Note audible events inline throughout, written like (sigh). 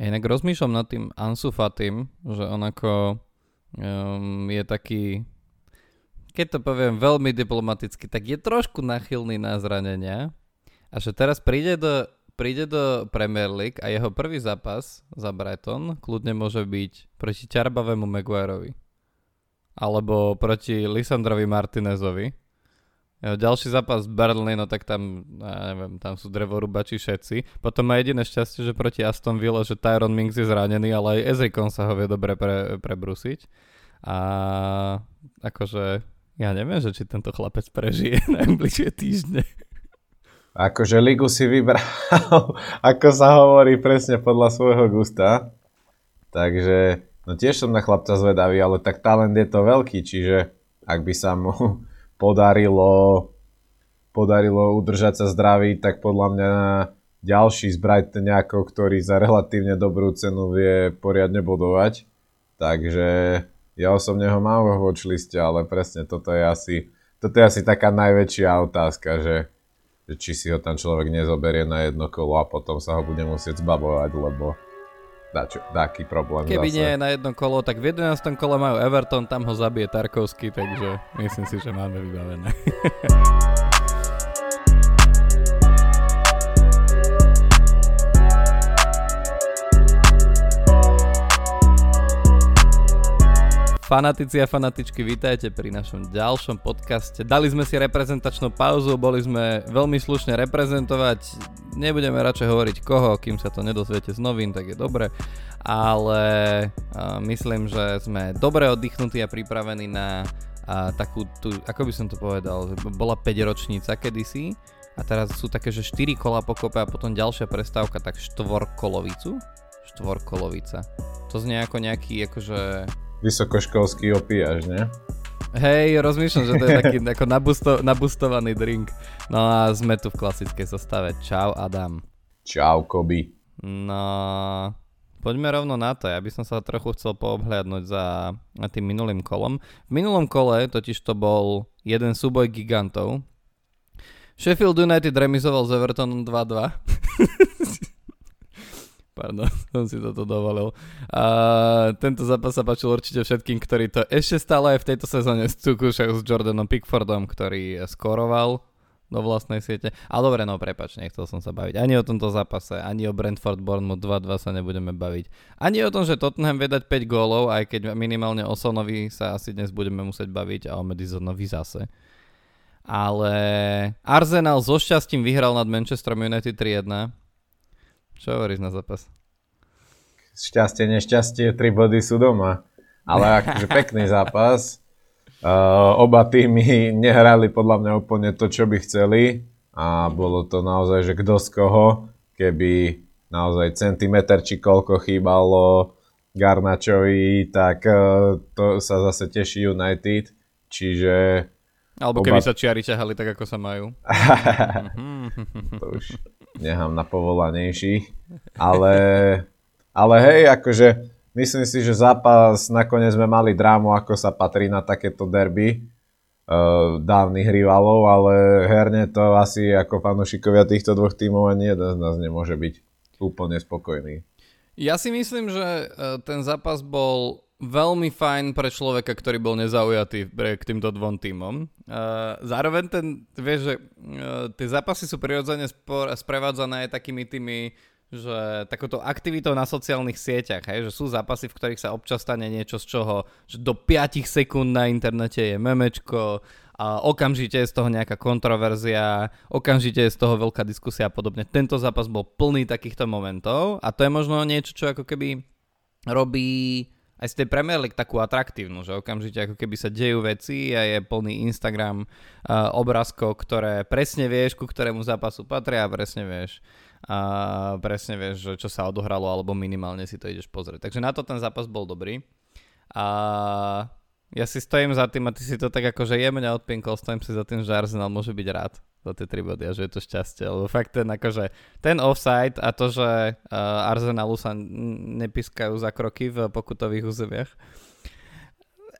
Ja inak rozmýšľam nad tým Ansu Fatim, že on ako um, je taký, keď to poviem veľmi diplomaticky, tak je trošku nachylný na zranenia a že teraz príde do, príde do Premier League a jeho prvý zápas za Brighton kľudne môže byť proti ťarbavému Maguireovi alebo proti Lisandrovi Martinezovi ďalší zápas Burnley, no tak tam, ja neviem, tam sú drevorúbači všetci. Potom má jediné šťastie, že proti Aston Villa, že Tyron Mings je zranený, ale aj Ezrikon sa ho vie dobre pre, prebrusiť. A akože, ja neviem, že či tento chlapec prežije (laughs) najbližšie týždne. Akože ligu si vybral, (laughs) ako sa hovorí, presne podľa svojho gusta. Takže, no tiež som na chlapca zvedavý, ale tak talent je to veľký, čiže ak by sa mu podarilo, podarilo udržať sa zdravý, tak podľa mňa ďalší z Brightoňákov, ktorý za relatívne dobrú cenu vie poriadne bodovať. Takže ja osobne ho mám vo watchliste, ale presne toto je asi, toto je asi taká najväčšia otázka, že, že či si ho tam človek nezoberie na jedno kolo a potom sa ho bude musieť zbavovať, lebo dačo, taký problém Keby zase. nie na jedno kolo, tak v 11. kole majú Everton, tam ho zabije Tarkovsky, takže myslím si, že máme vybavené. (laughs) Fanatici a fanatičky, vítajte pri našom ďalšom podcaste. Dali sme si reprezentačnú pauzu, boli sme veľmi slušne reprezentovať. Nebudeme radšej hovoriť koho, kým sa to nedozviete z novín, tak je dobre. Ale myslím, že sme dobre oddychnutí a pripravení na uh, takú, tú, ako by som to povedal, bola 5 ročnica kedysi a teraz sú také, že 4 kola pokope a potom ďalšia prestávka, tak štvorkolovicu? Štvorkolovica. To znie ako nejaký, akože vysokoškolský opíjaš, ne? Hej, rozmýšľam, že to je taký (laughs) ako nabusto, nabustovaný drink. No a sme tu v klasickej zostave. Čau Adam. Čau Koby. No, poďme rovno na to. Ja by som sa trochu chcel poobhľadnúť za tým minulým kolom. V minulom kole totiž to bol jeden súboj gigantov. Sheffield United remizoval s Evertonom 2-2. (laughs) Pardon, (laughs) som si toto dovolil. A tento zápas sa páčil určite všetkým, ktorí to ešte stále aj v tejto sezóne skúšajú s Jordanom Pickfordom, ktorý skoroval do vlastnej siete. Ale dobre, no prepač, nechcel som sa baviť ani o tomto zápase, ani o Brentford Bournemouth 2-2 sa nebudeme baviť. Ani o tom, že Tottenham vie dať 5 gólov, aj keď minimálne o Sonovi sa asi dnes budeme musieť baviť a o Madisonovi zase. Ale Arsenal so šťastím vyhral nad Manchesterom United 3-1 čo hovoríš na zápas? Šťastie, nešťastie, tri body sú doma. Ale akože pekný zápas. Uh, oba týmy nehrali podľa mňa úplne to, čo by chceli. A bolo to naozaj, že kto z koho, keby naozaj centimetr či koľko chýbalo Garnačovi, tak uh, to sa zase teší United. Čiže... Alebo keby oba... sa čiari ťahali tak, ako sa majú. (laughs) (laughs) to už nechám na povolanejší. Ale, ale hej, akože myslím si, že zápas nakoniec sme mali drámu, ako sa patrí na takéto derby uh, dávnych rivalov, ale herne to asi ako fanúšikovia týchto dvoch tímov ani jeden z nás nemôže byť úplne spokojný. Ja si myslím, že uh, ten zápas bol veľmi fajn pre človeka, ktorý bol nezaujatý k týmto dvom týmom. Uh, zároveň ten, vieš, že uh, tie zápasy sú prirodzene sprevádzané aj takými tými, že takouto aktivitou na sociálnych sieťach, hej, že sú zápasy, v ktorých sa občas stane niečo z čoho, že do 5 sekúnd na internete je memečko, a okamžite je z toho nejaká kontroverzia, okamžite je z toho veľká diskusia a podobne. Tento zápas bol plný takýchto momentov a to je možno niečo, čo ako keby robí aj z tej Premier League takú atraktívnu, že okamžite ako keby sa dejú veci a je plný Instagram uh, obrázkov, ktoré presne vieš, ku ktorému zápasu patria a presne vieš, a presne vieš, čo sa odohralo alebo minimálne si to ideš pozrieť. Takže na to ten zápas bol dobrý. A ja si stojím za tým a ty si to tak akože jemne odpinkol, stojím si za tým, že Arsenal môže byť rád za tie tri body a že je to šťastie. Lebo fakt ten, akože, ten offside a to, že uh, Arsenalu sa nepískajú za kroky v pokutových územiach.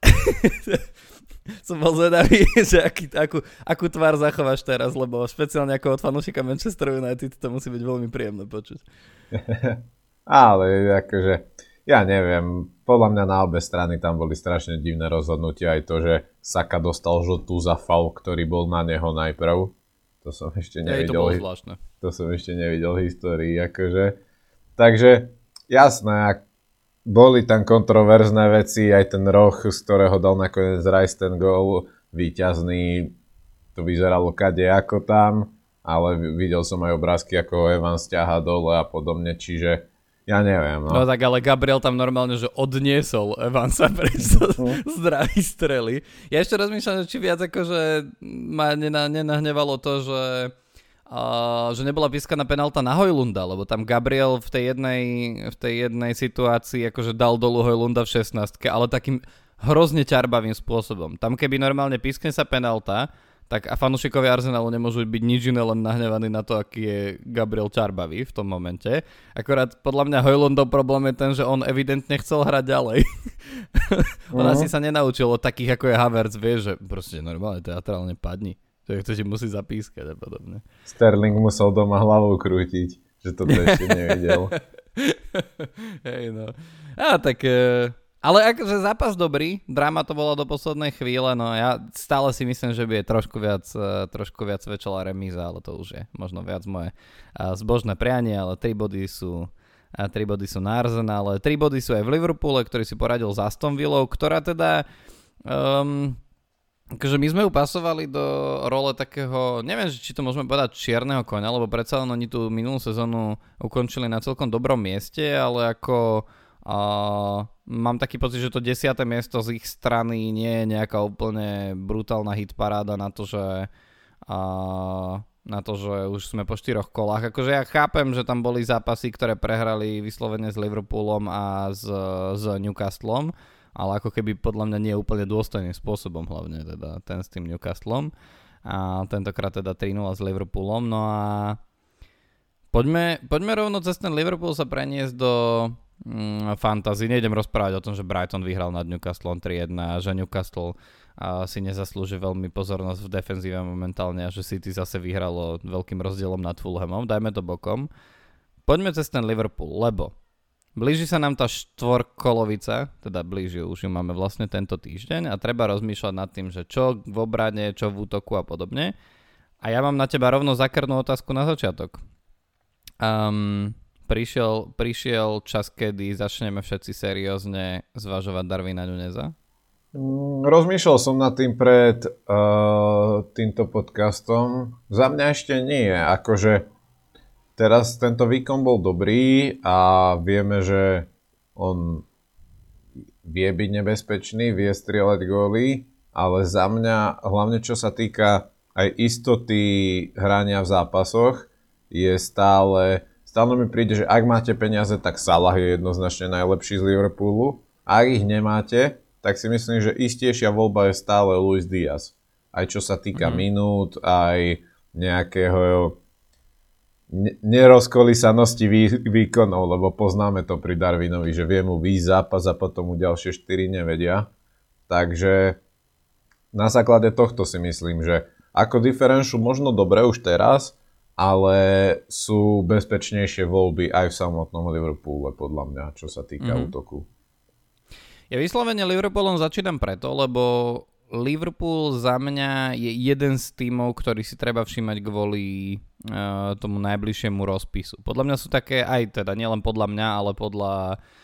(laughs) Som bol zvedavý, (laughs) že aký, akú, akú tvár zachováš teraz, lebo špeciálne ako od fanúšika Manchester United to musí byť veľmi príjemné počuť. (laughs) Ale akože, ja neviem, podľa mňa na obe strany tam boli strašne divné rozhodnutia. Aj to, že Saka dostal žltú za faul, ktorý bol na neho najprv. To som ešte nevidel. Ja, to bolo zvláštne. To som ešte nevidel v histórii, akože. Takže, jasné, boli tam kontroverzné veci, aj ten roh, z ktorého dal nakoniec Rice ten gol, výťazný, to vyzeralo kade ako tam, ale videl som aj obrázky, ako Evans ťaha dole a podobne, čiže ja neviem. No. no tak ale Gabriel tam normálne, že odniesol Evansa preč uh-huh. zdravý strely. Ja ešte rozmýšľam, či viac akože ma nenahnevalo to, že Uh, že nebola pískaná penálta na Hojlunda, lebo tam Gabriel v tej jednej, v tej jednej situácii akože dal dolu Hojlunda v 16 ale takým hrozne ťarbavým spôsobom. Tam keby normálne pískne sa penálta, tak a fanúšikovia Arsenalu nemôžu byť nič iné, len nahnevaní na to, aký je Gabriel Čarbavý v tom momente. Akorát podľa mňa Hojlundov problém je ten, že on evidentne chcel hrať ďalej. (laughs) on uh-huh. asi sa nenaučil od takých ako je Havertz, vie, že proste normálne teatrálne padni. To, to ti musí zapískať a podobne. Sterling musel doma hlavou krútiť, že to ešte nevidel. (laughs) Hej no. A tak... Uh ale akože zápas dobrý, drama to bolo do poslednej chvíle, no ja stále si myslím, že by je trošku viac, e, trošku viac väčšila remíza, ale to už je možno viac moje zbožné prianie, ale 3 body sú a 3 body sú na Arsenale, 3 body sú aj v Liverpoole, ktorý si poradil s Aston Villou, ktorá teda um, akože my sme ju do role takého, neviem, či to môžeme povedať čierneho konia, lebo predsa len oni tú minulú sezónu ukončili na celkom dobrom mieste, ale ako uh, mám taký pocit, že to desiate miesto z ich strany nie je nejaká úplne brutálna hitparáda na to, že uh, na to, že už sme po štyroch kolách. Akože ja chápem, že tam boli zápasy, ktoré prehrali vyslovene s Liverpoolom a s, s Newcastlom, ale ako keby podľa mňa nie úplne dôstojným spôsobom, hlavne teda ten s tým Newcastlom. A tentokrát teda 3 s Liverpoolom. No a poďme, poďme rovno cez ten Liverpool sa preniesť do mm, fantasy. Nejdem rozprávať o tom, že Brighton vyhral nad Newcastle 3-1 a že Newcastle a si nezaslúži veľmi pozornosť v defenzíve momentálne a že City zase vyhralo veľkým rozdielom nad Fulhamom. Dajme to bokom. Poďme cez ten Liverpool, lebo blíži sa nám tá štvorkolovica, teda blíži, už ju máme vlastne tento týždeň a treba rozmýšľať nad tým, že čo v obrane, čo v útoku a podobne. A ja mám na teba rovno zakrnú otázku na začiatok. Um, prišiel, prišiel čas, kedy začneme všetci seriózne zvažovať Darwina Nuneza? Mm, rozmýšľal som nad tým pred uh, týmto podcastom. Za mňa ešte nie. Akože teraz tento výkon bol dobrý a vieme, že on vie byť nebezpečný, vie strieľať góly, ale za mňa, hlavne čo sa týka aj istoty hrania v zápasoch, je stále Stále mi príde, že ak máte peniaze, tak Salah je jednoznačne najlepší z Liverpoolu. Ak ich nemáte, tak si myslím, že istejšia voľba je stále Luis Diaz. Aj čo sa týka mm. minút, aj nejakého nerozkolisanosti vý, výkonov, lebo poznáme to pri Darwinovi, že vie mu výjsť zápas a potom mu ďalšie 4 nevedia. Takže na základe tohto si myslím, že ako differential možno dobre už teraz, ale sú bezpečnejšie voľby aj v samotnom Liverpoole, podľa mňa, čo sa týka mm-hmm. útoku. Ja vyslovene Liverpoolom začínam preto, lebo Liverpool za mňa je jeden z tímov, ktorý si treba všímať kvôli uh, tomu najbližšiemu rozpisu. Podľa mňa sú také, aj teda nielen podľa mňa, ale podľa uh,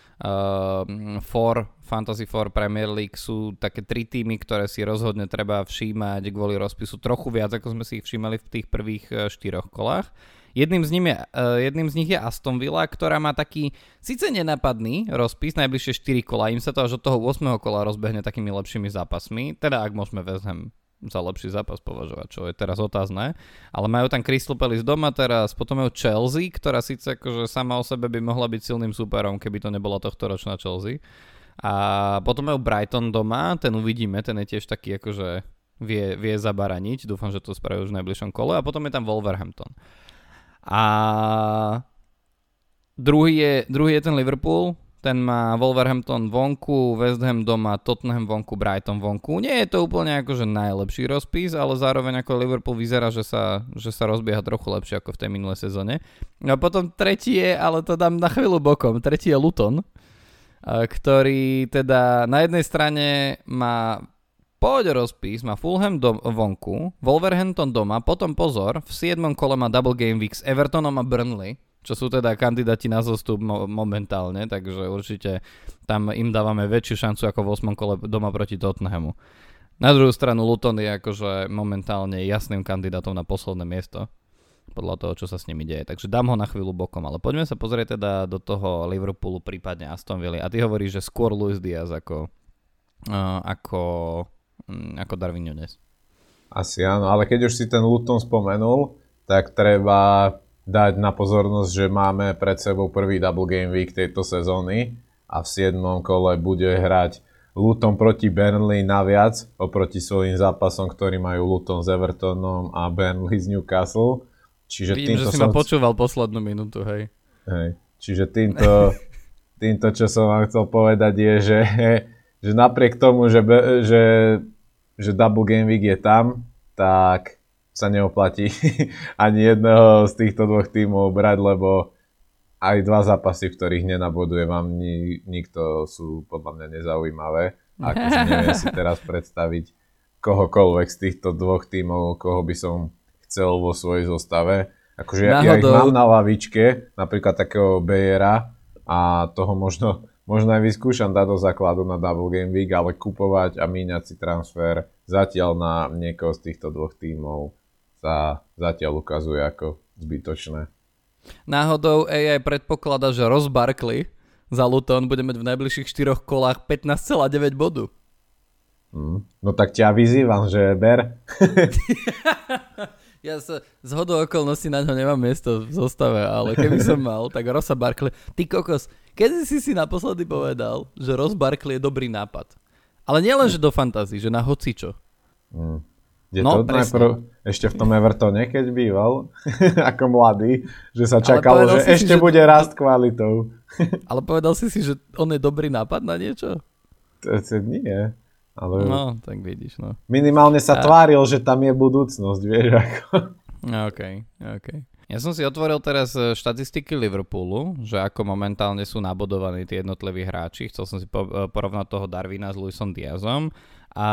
for, Fantasy for Premier League sú také tri týmy, ktoré si rozhodne treba všímať kvôli rozpisu trochu viac, ako sme si ich všímali v tých prvých uh, štyroch kolách. Jedným z, je, uh, jedným z nich je Aston Villa, ktorá má taký síce nenapadný rozpis, najbližšie 4 kola, im sa to až od toho 8. kola rozbehne takými lepšími zápasmi, teda ak môžeme West Ham za lepší zápas považovať, čo je teraz otázne. Ale majú tam Crystal Palace doma teraz, potom majú Chelsea, ktorá síce akože sama o sebe by mohla byť silným superom, keby to nebola tohto ročná Chelsea. A potom majú Brighton doma, ten uvidíme, ten je tiež taký akože vie, vie zabaraniť, dúfam, že to spraví už v najbližšom kole a potom je tam Wolverhampton. A druhý je, druhý je ten Liverpool, ten má Wolverhampton vonku, West Ham doma, Tottenham vonku, Brighton vonku. Nie je to úplne akože najlepší rozpis, ale zároveň ako Liverpool vyzerá, že sa, že sa rozbieha trochu lepšie ako v tej minulej sezóne. No a potom tretí je, ale to dám na chvíľu bokom, tretí je Luton, ktorý teda na jednej strane má poď rozpis, má Fulham dom, vonku, Wolverhampton doma, potom pozor, v 7. kole má Double Game Week s Evertonom a Burnley čo sú teda kandidáti na zostup mo- momentálne, takže určite tam im dávame väčšiu šancu ako v 8. kole doma proti Tottenhamu. Na druhú stranu Luton je akože momentálne jasným kandidátom na posledné miesto podľa toho, čo sa s nimi deje. Takže dám ho na chvíľu bokom, ale poďme sa pozrieť teda do toho Liverpoolu, prípadne Aston Villa. A ty hovoríš, že skôr Luis Diaz ako, uh, ako, um, ako Darwin Nunes. Asi áno, ale keď už si ten Luton spomenul, tak treba dať na pozornosť, že máme pred sebou prvý double game week tejto sezóny a v 7. kole bude hrať Luton proti Burnley naviac oproti svojim zápasom, ktorí majú Luton s Evertonom a Burnley z Newcastle. Čiže Vidím, týmto že si som... ma počúval poslednú minútu, hej. hej. Čiže týmto, (laughs) týmto, čo som vám chcel povedať je, že, že napriek tomu, že, že, že Double Game Week je tam, tak sa neoplatí (laughs) ani jedného z týchto dvoch tímov brať, lebo aj dva zápasy, v ktorých nenaboduje vám ni- nikto, sú podľa mňa nezaujímavé. Akože neviem si teraz predstaviť kohokoľvek z týchto dvoch tímov, koho by som chcel vo svojej zostave. Akože ja, ja ich mám na lavičke, napríklad takého Bejera a toho možno, možno aj vyskúšam dať do základu na Double Game Week, ale kupovať a míňať si transfer zatiaľ na niekoho z týchto dvoch tímov sa zatiaľ ukazuje ako zbytočné. Náhodou AI predpokladá, že Ross Barkley za Luton bude mať v najbližších 4 kolách 15,9 bodu. Mm, no tak ťa vyzývam, že ber. (laughs) ja sa z hodou okolností na ňo nemám miesto v zostave, ale keby som mal, tak Rosa Barkley, ty kokos, kedy si si naposledy povedal, že Ross Barkley je dobrý nápad? Ale nielen, že do fantázii, že na hocičo. Mm. Je no, to najprv, ešte v tom Evertone, keď býval, (laughs) ako mladý, že sa čakalo, že si ešte si, bude že... rast kvalitou. (laughs) Ale povedal si si, že on je dobrý nápad na niečo? To, to nie. Ale... No, tak vidíš, no. Minimálne sa A... tváril, že tam je budúcnosť, vieš ako. OK, OK. Ja som si otvoril teraz e, štatistiky Liverpoolu, že ako momentálne sú nabodovaní tie jednotliví hráči. Chcel som si e, porovnať toho Darwina s Luisom Diazom. A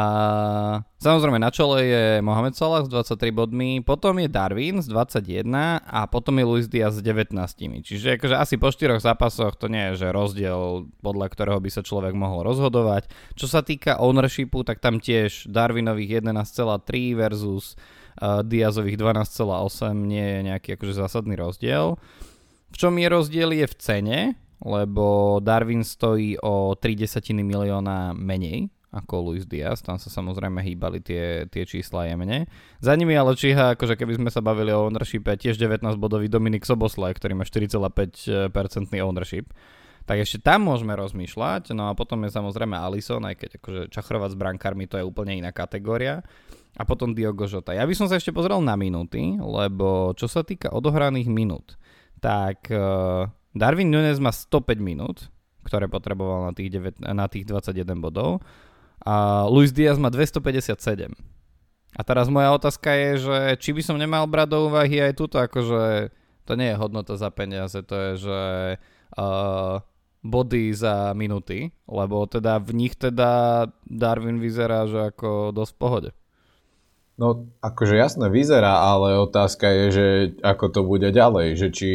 samozrejme na čele je Mohamed Salah s 23 bodmi, potom je Darwin s 21 a potom je Luis Diaz s 19. Čiže akože asi po 4 zápasoch to nie je že rozdiel, podľa ktorého by sa človek mohol rozhodovať. Čo sa týka ownershipu, tak tam tiež Darwinových 11,3 versus uh, Diazových 12,8 nie je nejaký akože zásadný rozdiel. V čom je rozdiel je v cene, lebo Darwin stojí o 3 milióna menej ako Luis Diaz, tam sa samozrejme hýbali tie, tie čísla jemne. Za nimi ale číha, akože keby sme sa bavili o ownershipe, tiež 19-bodový Dominik Soboslaj, ktorý má 4,5% ownership. Tak ešte tam môžeme rozmýšľať, no a potom je samozrejme Alison, aj keď akože čachrovať s brankármi to je úplne iná kategória. A potom Diogo Jota. Ja by som sa ešte pozrel na minúty, lebo čo sa týka odohraných minút, tak uh, Darwin Nunes má 105 minút, ktoré potreboval na tých, 9, na tých 21 bodov a Luis Diaz má 257. A teraz moja otázka je, že či by som nemal brať do úvahy aj túto, akože to nie je hodnota za peniaze, to je, že uh, body za minúty, lebo teda v nich teda Darwin vyzerá, že ako dosť v pohode. No, akože jasné vyzerá, ale otázka je, že ako to bude ďalej, že či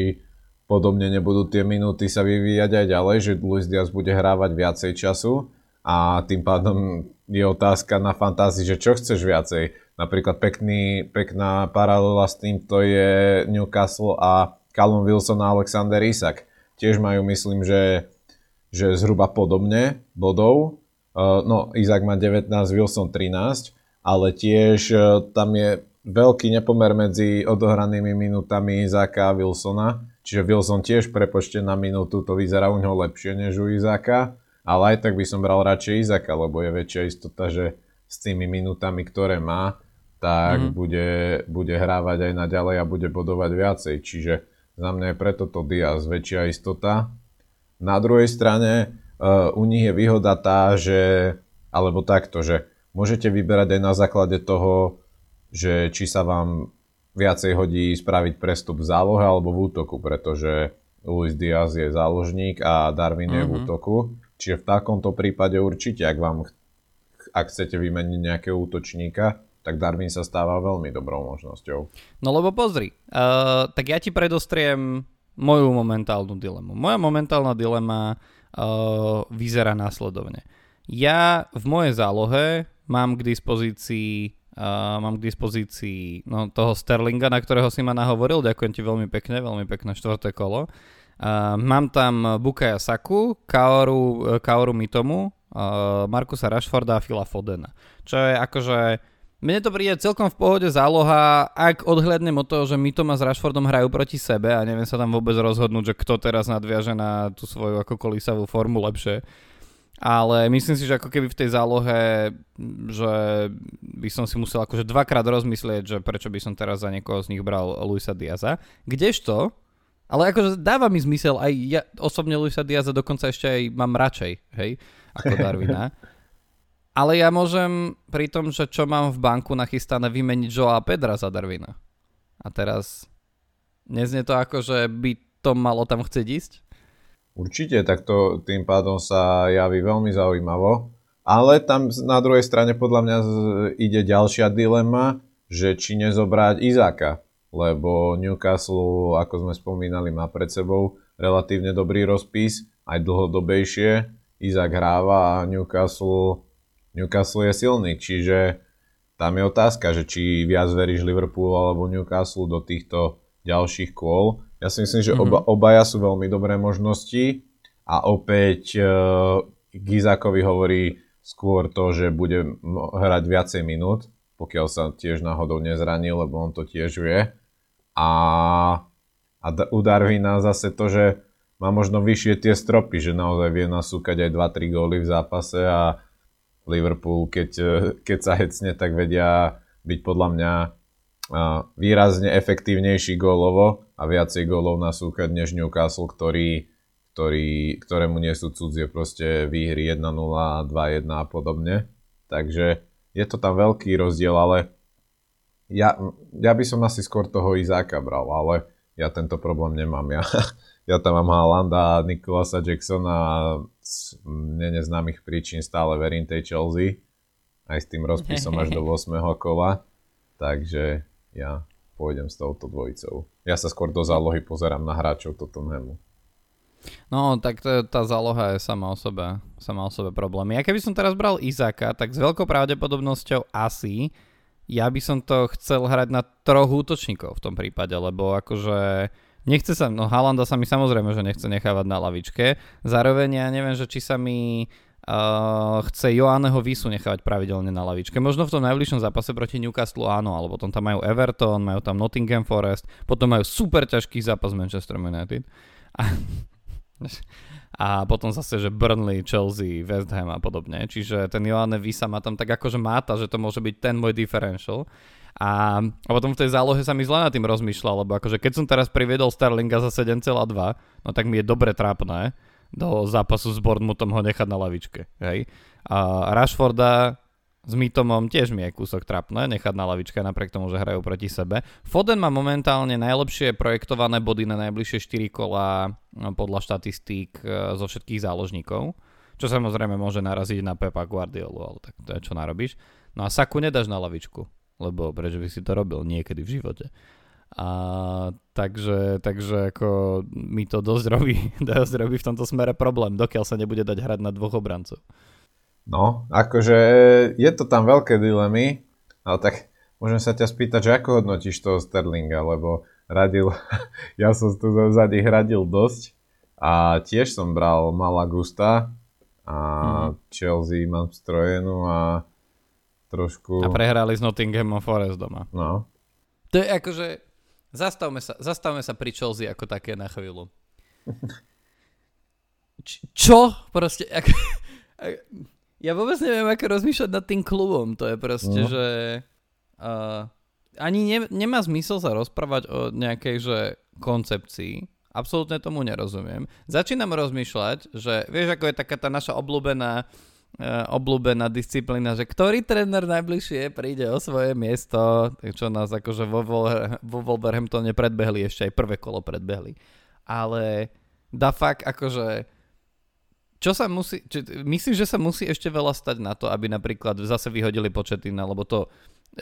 podobne nebudú tie minúty sa vyvíjať aj ďalej, že Luis Diaz bude hrávať viacej času a tým pádom je otázka na fantázii, že čo chceš viacej. Napríklad pekný, pekná paralela s týmto je Newcastle a Callum Wilson a Alexander Isak. Tiež majú, myslím, že, že zhruba podobne bodov. Uh, no, Isak má 19, Wilson 13, ale tiež uh, tam je veľký nepomer medzi odohranými minútami Izaka a Wilsona. Čiže Wilson tiež prepočte na minútu, to vyzerá u neho lepšie než u Izaka ale aj tak by som bral radšej Izaka, lebo je väčšia istota, že s tými minútami, ktoré má, tak mm-hmm. bude, bude hrávať aj naďalej a bude bodovať viacej. Čiže za mňa je preto to Diaz väčšia istota. Na druhej strane uh, u nich je výhoda tá, že, alebo takto, že môžete vyberať aj na základe toho, že či sa vám viacej hodí spraviť prestup v zálohe alebo v útoku, pretože Luis Diaz je záložník a Darwin je mm-hmm. v mhm. útoku. Čiže v takomto prípade určite, ak vám ak chcete vymeniť nejakého útočníka, tak Darwin sa stáva veľmi dobrou možnosťou. No lebo pozri, uh, tak ja ti predostriem moju momentálnu dilemu. Moja momentálna dilema uh, vyzerá následovne. Ja v mojej zálohe mám k dispozícii Uh, mám k dispozícii no, toho Sterlinga, na ktorého si ma nahovoril. Ďakujem ti veľmi pekne, veľmi pekné štvrté kolo. Uh, mám tam Bukaya Saku, Kaoru, Kaoru Mitomu, uh, Markusa Rashforda a Phila Fodena. Čo je akože... Mne to príde celkom v pohode záloha, ak odhľadnem od toho, že Mitoma s Rashfordom hrajú proti sebe a neviem sa tam vôbec rozhodnúť, že kto teraz nadviaže na tú svoju ako kolísavú formu lepšie. Ale myslím si, že ako keby v tej zálohe, že by som si musel akože dvakrát rozmyslieť, že prečo by som teraz za niekoho z nich bral Luisa Diaza. Kdežto, ale akože dáva mi zmysel, aj ja osobne Luisa Diaza dokonca ešte aj mám radšej, hej, ako (laughs) Darwina. ale ja môžem pri tom, že čo mám v banku nachystané, vymeniť Joa Pedra za Darwina. A teraz neznie to ako, že by to malo tam chcieť ísť? Určite, tak to tým pádom sa javí veľmi zaujímavo. Ale tam na druhej strane podľa mňa ide ďalšia dilema, že či nezobrať Izáka, lebo Newcastle, ako sme spomínali, má pred sebou relatívne dobrý rozpis, aj dlhodobejšie. Izák hráva a Newcastle, Newcastle je silný, čiže tam je otázka, že či viac veríš Liverpool alebo Newcastle do týchto ďalších kôl. Ja si myslím, že mm-hmm. oba, obaja sú veľmi dobré možnosti a opäť uh, Gizákovi hovorí skôr to, že bude hrať viacej minút, pokiaľ sa tiež náhodou nezranil, lebo on to tiež vie. A, a u Darwina zase to, že má možno vyššie tie stropy, že naozaj vie nasúkať aj 2-3 góly v zápase a Liverpool, keď, e, keď sa hecne, tak vedia byť podľa mňa výrazne efektívnejší gólovo a viacej gólov nasúkať než Newcastle, ktorý, ktorý, ktorému nie sú cudzie proste výhry 1-0, 2-1 a podobne. Takže je to tam veľký rozdiel, ale ja, ja by som asi skôr toho Izáka bral, ale ja tento problém nemám. Ja, ja tam mám Haalanda a Nikolasa Jacksona a z neznámych príčin stále verím tej Chelsea aj s tým rozpisom až do (laughs) 8. kola. Takže ja pôjdem s touto dvojicou. Ja sa skôr do zálohy pozerám na hráčov Tottenhamu. No, tak to, tá záloha je sama o sebe, sama o sebe problém. Ja keby som teraz bral Izaka, tak s veľkou pravdepodobnosťou asi ja by som to chcel hrať na troch útočníkov v tom prípade, lebo akože nechce sa, no Halanda sa mi samozrejme, že nechce nechávať na lavičke. Zároveň ja neviem, že či sa mi uh, chce Joanneho Visu nechávať pravidelne na lavičke. Možno v tom najbližšom zápase proti Newcastle áno, ale potom tam majú Everton, majú tam Nottingham Forest, potom majú super ťažký zápas Manchester United. A, a potom zase, že Burnley, Chelsea, West Ham a podobne. Čiže ten Joanne Visa ma tam tak akože máta, že to môže byť ten môj differential. A, a potom v tej zálohe sa mi zle nad tým rozmýšľal, lebo akože keď som teraz priviedol Starlinga za 7,2, no tak mi je dobre trápne, do zápasu s Bournemouthom ho nechať na lavičke. Hej? A Rashforda s Mytomom tiež mi je kúsok trapné nechať na lavičke napriek tomu, že hrajú proti sebe. Foden má momentálne najlepšie projektované body na najbližšie 4 kola no, podľa štatistík e, zo všetkých záložníkov. Čo samozrejme môže naraziť na Pepa Guardiolu, ale tak to je čo narobíš. No a Saku nedáš na lavičku, lebo prečo by si to robil niekedy v živote. A takže, takže ako mi to dosť robí, (laughs) dosť robí v tomto smere problém, dokiaľ sa nebude dať hrať na dvoch obrancov. No, akože je to tam veľké dilemy, ale tak môžem sa ťa spýtať, že ako hodnotíš toho Sterlinga, lebo radil, (laughs) ja som tu za nich radil dosť a tiež som bral Malagusta a mm. Chelsea mám strojenú a trošku... A prehrali s Nottinghamom Forest doma. No. To je akože Zastavme sa, zastavme sa pri Chelsea ako také na chvíľu. (laughs) Č- čo? Proste, ak, ak, ja vôbec neviem, ako rozmýšľať nad tým klubom. To je proste, no. že uh, ani ne, nemá zmysel sa rozprávať o nejakej že koncepcii, absolútne tomu nerozumiem. Začínam rozmýšľať, že vieš, ako je taká tá naša obľúbená uh, obľúbená disciplína, že ktorý tréner najbližšie príde o svoje miesto, čo nás akože vo, vo Wolverhamptone predbehli, ešte aj prvé kolo predbehli. Ale da fakt akože čo sa musí, či, myslím, že sa musí ešte veľa stať na to, aby napríklad zase vyhodili početina, lebo to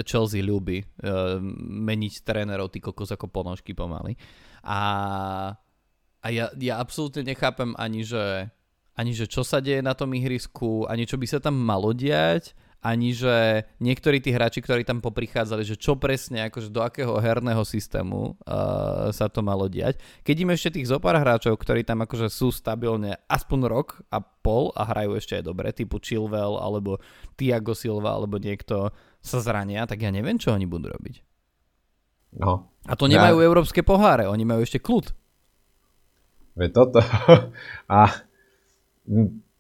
Chelsea ľúbi uh, meniť trénerov, ty kokos ako ponožky pomaly. A, a ja, ja absolútne nechápem ani, že ani že čo sa deje na tom ihrisku, ani čo by sa tam malo diať, ani že niektorí tí hráči, ktorí tam poprichádzali, že čo presne, akože do akého herného systému uh, sa to malo diať. Keď im ešte tých zopár hráčov, ktorí tam akože sú stabilne aspoň rok a pol a hrajú ešte aj dobre, typu Chilwell alebo Tiago Silva alebo niekto sa zrania, tak ja neviem, čo oni budú robiť. No. A to nemajú ja... európske poháre, oni majú ešte kľud. Veď toto. (laughs) a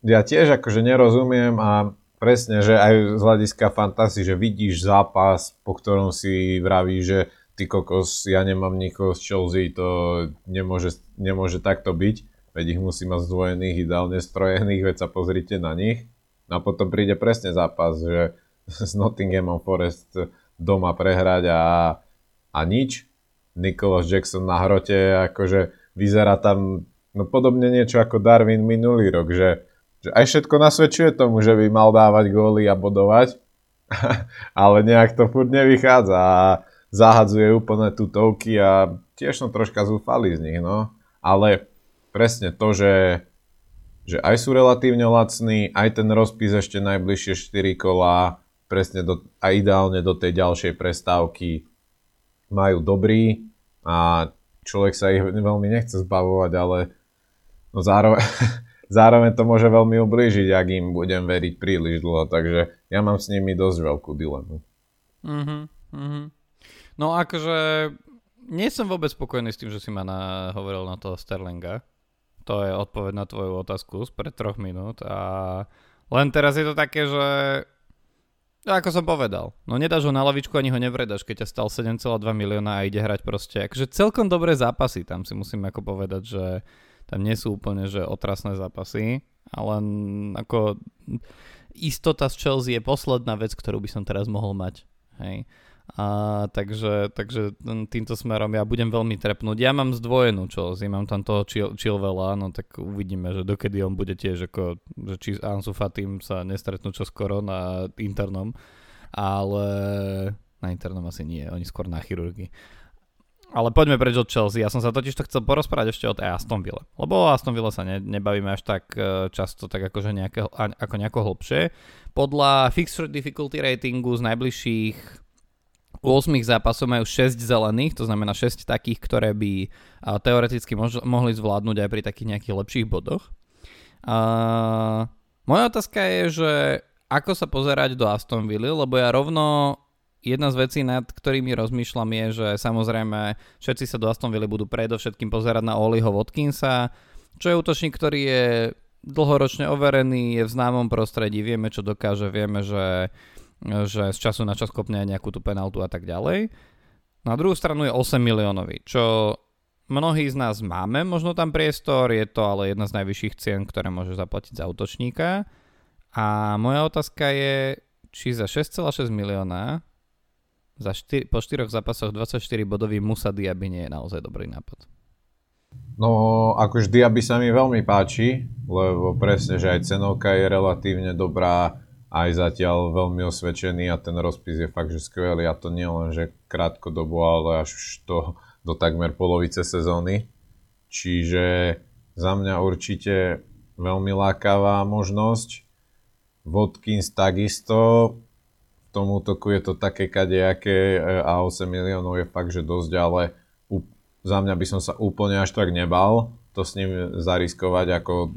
ja tiež akože nerozumiem a presne, že aj z hľadiska fantasy, že vidíš zápas, po ktorom si vraví, že ty kokos, ja nemám nikoho z Chelsea, to nemôže, nemôže takto byť, veď ich musí mať zdvojených, ideálne strojených, veď sa pozrite na nich. No a potom príde presne zápas, že s Nottinghamom Forest doma prehrať a, a nič. Nicholas Jackson na hrote, akože vyzerá tam No podobne niečo ako Darwin minulý rok, že, že aj všetko nasvedčuje tomu, že by mal dávať góly a bodovať, (laughs) ale nejak to furt nevychádza a zahadzuje úplne tutovky a tiež som troška zúfalý z nich, no. Ale presne to, že, že aj sú relatívne lacní, aj ten rozpis ešte najbližšie 4 kola, presne do, a ideálne do tej ďalšej prestávky majú dobrý a človek sa ich veľmi nechce zbavovať, ale No zároveň, (laughs) zároveň to môže veľmi ublížiť, ak im budem veriť príliš dlho, takže ja mám s nimi dosť veľkú dilemu. Mm-hmm, mm-hmm. No akože nie som vôbec spokojný s tým, že si ma na, hovoril na toho Sterlinga. To je odpoveď na tvoju otázku z pred troch minút a len teraz je to také, že ako som povedal, no nedáš ho na lavičku ani ho nevredaš, keď ťa stal 7,2 milióna a ide hrať proste. Akože celkom dobré zápasy tam si musím ako povedať, že tam nie sú úplne že otrasné zápasy, ale ako istota z Chelsea je posledná vec, ktorú by som teraz mohol mať. Hej. A, takže, takže týmto smerom ja budem veľmi trepnúť. Ja mám zdvojenú Chelsea, mám tam toho Chilvela, no tak uvidíme, že dokedy on bude tiež ako, že či Ansu Fatim sa nestretnú čo skoro na internom, ale na internom asi nie, oni skôr na chirurgii. Ale poďme preč od Chelsea. Ja som sa totiž to chcel porozprávať ešte od Aston Villa. Lebo o Aston Villa sa ne, nebavíme až tak e, často, tak akože nejaké, ako nejako hlbšie. Podľa Fixture Difficulty ratingu z najbližších 8 zápasov majú 6 zelených, to znamená 6 takých, ktoré by teoreticky mož- mohli zvládnuť aj pri takých nejakých lepších bodoch. Uh, moja otázka je, že ako sa pozerať do Aston Villa, lebo ja rovno jedna z vecí, nad ktorými rozmýšľam je, že samozrejme všetci sa do Aston Villa budú predovšetkým pozerať na Oliho Watkinsa, čo je útočník, ktorý je dlhoročne overený, je v známom prostredí, vieme, čo dokáže, vieme, že, že z času na čas kopne nejakú tú penaltu a tak ďalej. Na druhú stranu je 8 miliónový, čo mnohí z nás máme možno tam priestor, je to ale jedna z najvyšších cien, ktoré môže zaplatiť za útočníka. A moja otázka je, či za 6,6 milióna za štyr, po štyroch zápasoch 24 bodový Musa Diaby nie je naozaj dobrý nápad. No, akož Diaby sa mi veľmi páči, lebo presne, že aj cenovka je relatívne dobrá, aj zatiaľ veľmi osvedčený a ten rozpis je fakt, že skvelý a to nie len, že krátkodobo, ale až to do takmer polovice sezóny. Čiže za mňa určite veľmi lákavá možnosť. Watkins takisto, tom útoku je to také kadejaké a 8 miliónov je fakt, že dosť, ale za mňa by som sa úplne až tak nebal to s ním zariskovať ako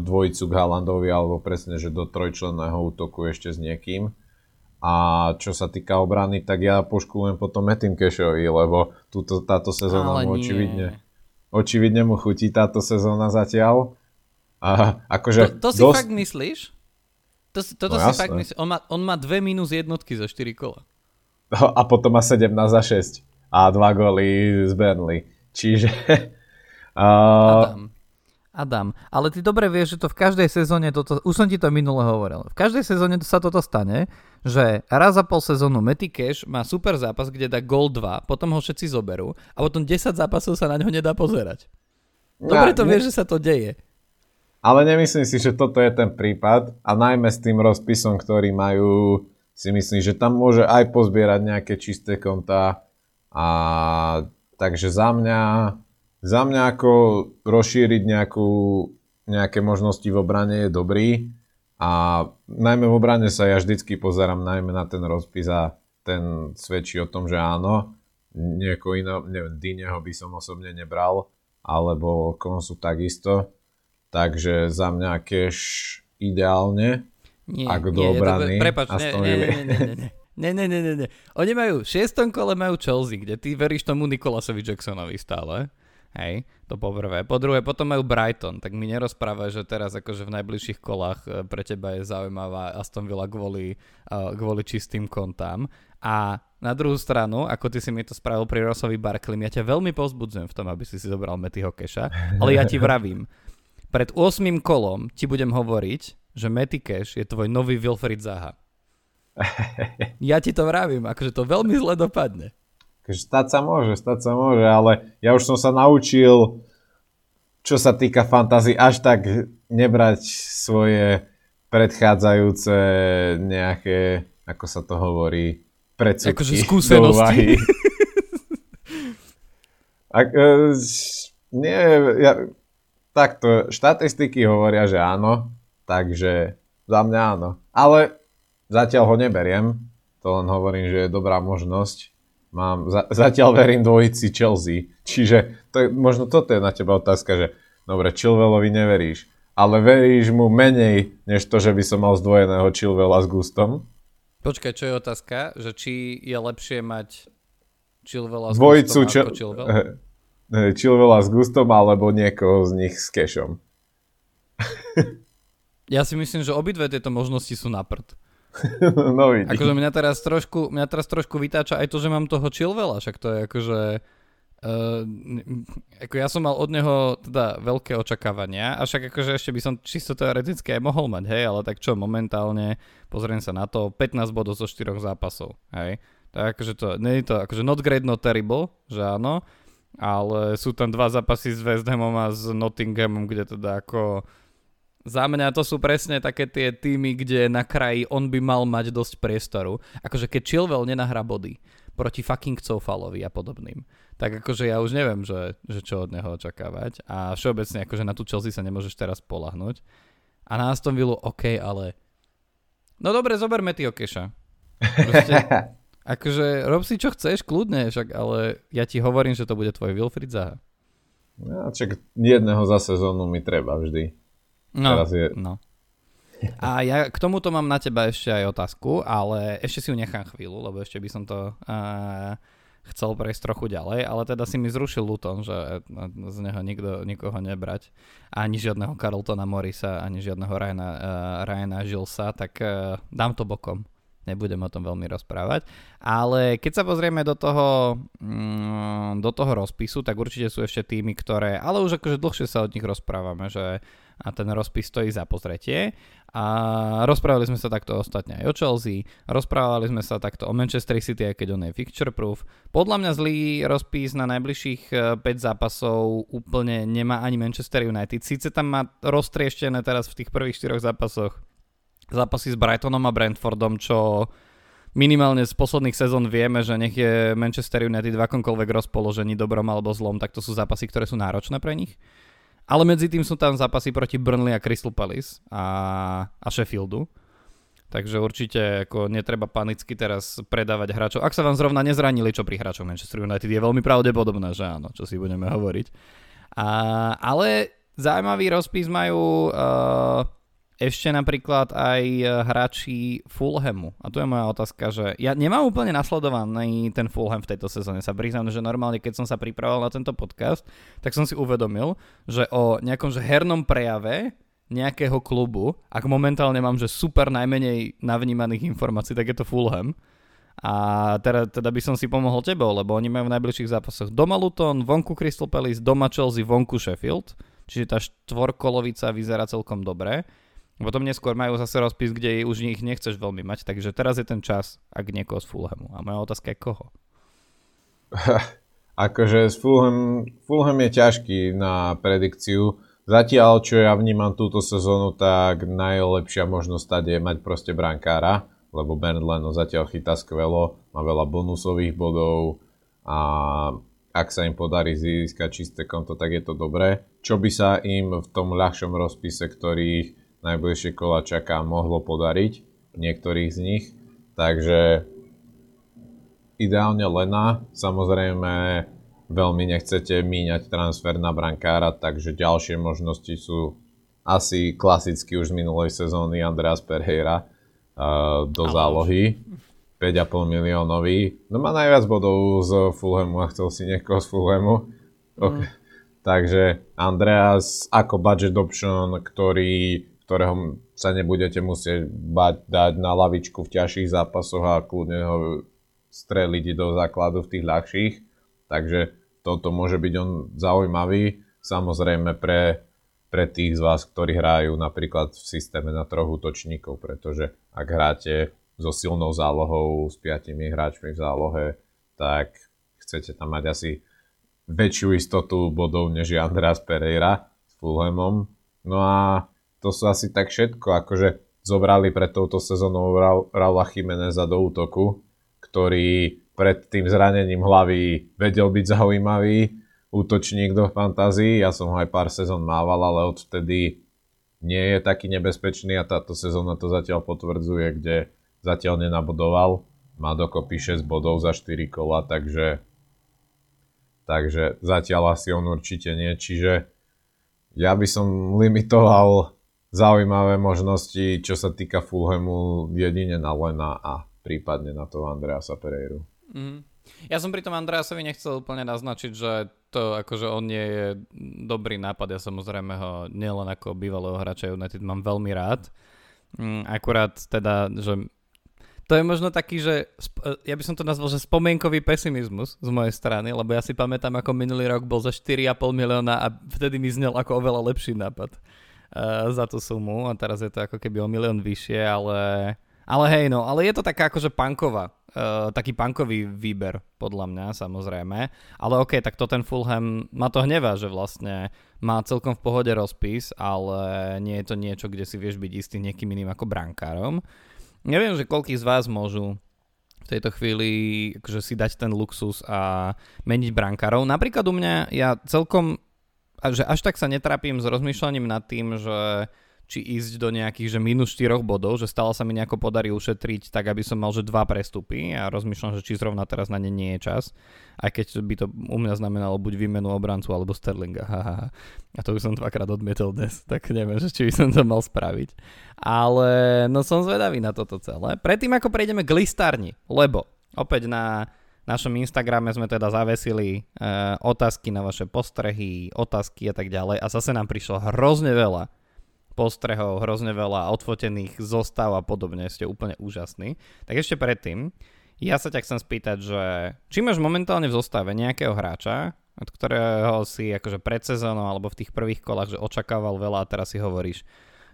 dvojicu k Haalandovi alebo presne, že do trojčlenného útoku ešte s niekým. A čo sa týka obrany, tak ja poškulujem potom Metin Kešovi, lebo túto, táto sezóna mu očividne, očividne mu chutí táto sezóna zatiaľ. A akože to, to si dosť... fakt myslíš? To, toto no, si fakt myslí. On má, on má dve minus jednotky za 4 kola. A potom má 17 za 6. A dva góly z Burnley. Čiže (laughs) Uh, Adam. Adam, ale ty dobre vieš, že to v každej sezóne toto, už som ti to minule hovoril, v každej sezóne sa toto stane, že raz za pol sezónu Matty Cash má super zápas, kde dá gol 2, potom ho všetci zoberú a potom 10 zápasov sa na ňo nedá pozerať. Dobre to vieš, že sa to deje. Ale nemyslím si, že toto je ten prípad a najmä s tým rozpisom, ktorý majú, si myslím, že tam môže aj pozbierať nejaké čisté kontá a takže za mňa za mňa ako rozšíriť nejakú, nejaké možnosti v obrane je dobrý a najmä v obrane sa ja vždycky pozerám najmä na ten rozpis a ten svedčí o tom, že áno. Nieko iné, neviem, Dineho by som osobne nebral, alebo Konsu takisto. Takže za mňa cash ideálne. Nie, Ak do nie, obrany. to, prepač, nie, nie, nie. Nie, nie, nie, nie, nie. Oni majú, v šiestom kole majú Chelsea, kde ty veríš tomu Nikolasovi Jacksonovi stále. Hej, to po prvé. Po druhé, potom majú Brighton, tak mi nerozprávaj, že teraz akože v najbližších kolách e, pre teba je zaujímavá Aston Villa kvôli, uh, kvôli čistým kontám. A na druhú stranu, ako ty si mi to spravil pri Rossovi Barkley, ja ťa veľmi pozbudzujem v tom, aby si si zobral Mattyho Keša, ale ja ti vravím, pred 8 kolom ti budem hovoriť, že Matty Cash je tvoj nový Wilfried Zaha. (laughs) Ja ti to vravím, akože to veľmi zle dopadne. Takže stať sa môže, stať sa môže, ale ja už som sa naučil, čo sa týka fantázy, až tak nebrať svoje predchádzajúce nejaké, ako sa to hovorí, predsudky Akože do skúsenosti. úvahy. (laughs) Ak, e, nie, ja, takto, štatistiky hovoria, že áno, takže za mňa áno. Ale zatiaľ ho neberiem, to len hovorím, že je dobrá možnosť. Mám, za, zatiaľ verím dvojici Chelsea, čiže to je, možno toto je na teba otázka, že dobre, Chilvelovi neveríš, ale veríš mu menej, než to, že by som mal zdvojeného Chilvela s Gustom. Počkaj, čo je otázka? Že či je lepšie mať Chilvela s Dvojicu Gustom ako Chilwell? Eh, Chilvela s Gustom alebo niekoho z nich s Cashom. Ja si myslím, že obidve tieto možnosti sú na prd. (laughs) no vidíš. Akože mňa teraz trošku, mňa teraz trošku vytáča aj to, že mám toho Chilvela, však to je akože... Uh, ako ja som mal od neho teda veľké očakávania, a však akože ešte by som čisto teoreticky aj mohol mať, hej, ale tak čo, momentálne pozriem sa na to, 15 bodov zo 4 zápasov, hej. Tak akože to, nie je to akože not great, not terrible, že áno, ale sú tam dva zápasy s West Hamom a s Nottinghamom, kde teda ako za mňa to sú presne také tie týmy, kde na kraji on by mal mať dosť priestoru. Akože keď Chilwell nenahrá body proti fucking Coufalovi a podobným, tak akože ja už neviem, že, že čo od neho očakávať. A všeobecne akože na tú Chelsea sa nemôžeš teraz polahnuť. A na Aston Villa OK, ale... No dobre, zoberme ty Okeša. (laughs) Proste, akože rob si čo chceš, kľudne, však, ale ja ti hovorím, že to bude tvoj Wilfried Zaha. No, čak jedného za sezónu mi treba vždy. No, Teraz je- no. A ja k tomuto mám na teba ešte aj otázku, ale ešte si ju nechám chvíľu, lebo ešte by som to uh, chcel prejsť trochu ďalej, ale teda si mi zrušil Luton, že z neho nikto, nikoho nebrať, ani žiadneho Carltona Morisa, ani žiadneho Ryana, uh, Ryana Gillesa, tak uh, dám to bokom. Nebudem o tom veľmi rozprávať. Ale keď sa pozrieme do toho, mm, do toho rozpisu, tak určite sú ešte týmy, ktoré, ale už akože dlhšie sa od nich rozprávame, že a ten rozpis stojí za pozretie. A rozprávali sme sa takto ostatne aj o Chelsea, rozprávali sme sa takto o Manchester City, aj keď on je fixture proof. Podľa mňa zlý rozpis na najbližších e, 5 zápasov úplne nemá ani Manchester United. Sice tam má roztrieštené teraz v tých prvých 4 zápasoch zápasy s Brightonom a Brentfordom, čo minimálne z posledných sezón vieme, že nech je Manchester United v akomkoľvek rozpoložení, dobrom alebo zlom, tak to sú zápasy, ktoré sú náročné pre nich. Ale medzi tým sú tam zápasy proti Burnley a Crystal Palace a, a Sheffieldu. Takže určite ako netreba panicky teraz predávať hráčov. Ak sa vám zrovna nezranili, čo pri hráčov Manchester United je veľmi pravdepodobné, že áno, čo si budeme hovoriť. A, ale zaujímavý rozpis majú uh, ešte napríklad aj eh, hráči Fulhamu. A tu je moja otázka, že ja nemám úplne nasledovaný ten Fulham v tejto sezóne. Sa priznám, že normálne, keď som sa pripravoval na tento podcast, tak som si uvedomil, že o nejakom že hernom prejave nejakého klubu, ak momentálne mám, že super najmenej navnímaných informácií, tak je to Fulham. A teda, teda by som si pomohol tebou, lebo oni majú v najbližších zápasoch doma Luton, vonku Crystal Palace, doma Chelsea, vonku Sheffield. Čiže tá štvorkolovica vyzerá celkom dobre. Potom neskôr majú zase rozpis, kde už ich nechceš veľmi mať, takže teraz je ten čas, ak niekoho z Fulhamu. A moja otázka je koho? (laughs) akože Fulham, Fulham je ťažký na predikciu. Zatiaľ, čo ja vnímam túto sezónu, tak najlepšia možnosť stať je mať proste brankára lebo Bernd Leno zatiaľ chytá skvelo, má veľa bonusových bodov a ak sa im podarí získať čisté konto, tak je to dobré. Čo by sa im v tom ľahšom rozpise, ktorých najbližšie kola čaká, mohlo podariť, niektorých z nich. Takže ideálne Lena, samozrejme veľmi nechcete míňať transfer na brankára, takže ďalšie možnosti sú asi klasicky už z minulej sezóny Andreas Pereira, do zálohy. 5,5 miliónový. No má najviac bodov z Fulhamu a chcel si niekoho z Fulhamu. Okay. Mm. Takže Andreas ako budget option, ktorý, ktorého sa nebudete musieť bať dať na lavičku v ťažších zápasoch a kľudne ho streliť do základu v tých ľahších. Takže toto môže byť on zaujímavý. Samozrejme pre pre tých z vás, ktorí hrajú napríklad v systéme na troch útočníkov, pretože ak hráte so silnou zálohou, s piatimi hráčmi v zálohe, tak chcete tam mať asi väčšiu istotu bodov než Andreas Pereira s Fulhamom. No a to sú asi tak všetko, akože zobrali pred touto sezónou Raula Chimeneza do útoku, ktorý pred tým zranením hlavy vedel byť zaujímavý, útočník do fantázii. Ja som ho aj pár sezón mával, ale odvtedy nie je taký nebezpečný a táto sezóna to zatiaľ potvrdzuje, kde zatiaľ nenabodoval. Má dokopy 6 bodov za 4 kola, takže, takže zatiaľ asi on určite nie. Čiže ja by som limitoval zaujímavé možnosti, čo sa týka Fulhamu, jedine na Lena a prípadne na toho Andreasa Pereiru. Mm. Ja som pri tom Andreasovi nechcel úplne naznačiť, že to akože on nie je dobrý nápad. Ja samozrejme ho nielen ako bývalého hráča United mám veľmi rád. Mm, akurát teda, že to je možno taký, že ja by som to nazval, že spomienkový pesimizmus z mojej strany, lebo ja si pamätám, ako minulý rok bol za 4,5 milióna a vtedy mi znel ako oveľa lepší nápad za tú sumu a teraz je to ako keby o milión vyššie, ale, ale hej no, ale je to taká akože punková Uh, taký punkový výber, podľa mňa, samozrejme. Ale ok, tak to ten Fulham, ma to hnevá, že vlastne má celkom v pohode rozpis, ale nie je to niečo, kde si vieš byť istý niekým iným ako brankárom. Neviem, že koľký z vás môžu v tejto chvíli akože si dať ten luxus a meniť brankárov. Napríklad u mňa, ja celkom, že až tak sa netrápim s rozmýšľaním nad tým, že či ísť do nejakých že minus 4 bodov, že stále sa mi nejako podarí ušetriť tak, aby som mal že dva prestupy a rozmýšľam, že či zrovna teraz na ne nie je čas, aj keď by to u mňa znamenalo buď výmenu obrancu alebo Sterlinga. A to by som dvakrát odmietol dnes, (laughs) tak neviem, že či by som to mal spraviť. Ale no som zvedavý na toto celé. Predtým ako prejdeme k listárni, lebo opäť na našom Instagrame sme teda zavesili e, otázky na vaše postrehy, otázky a tak ďalej a zase nám prišlo hrozne veľa postrehov, hrozne veľa odfotených zostav a podobne, ste úplne úžasní. Tak ešte predtým, ja sa ťa chcem spýtať, že či máš momentálne v zostave nejakého hráča, od ktorého si akože pred sezónou alebo v tých prvých kolách, že očakával veľa a teraz si hovoríš,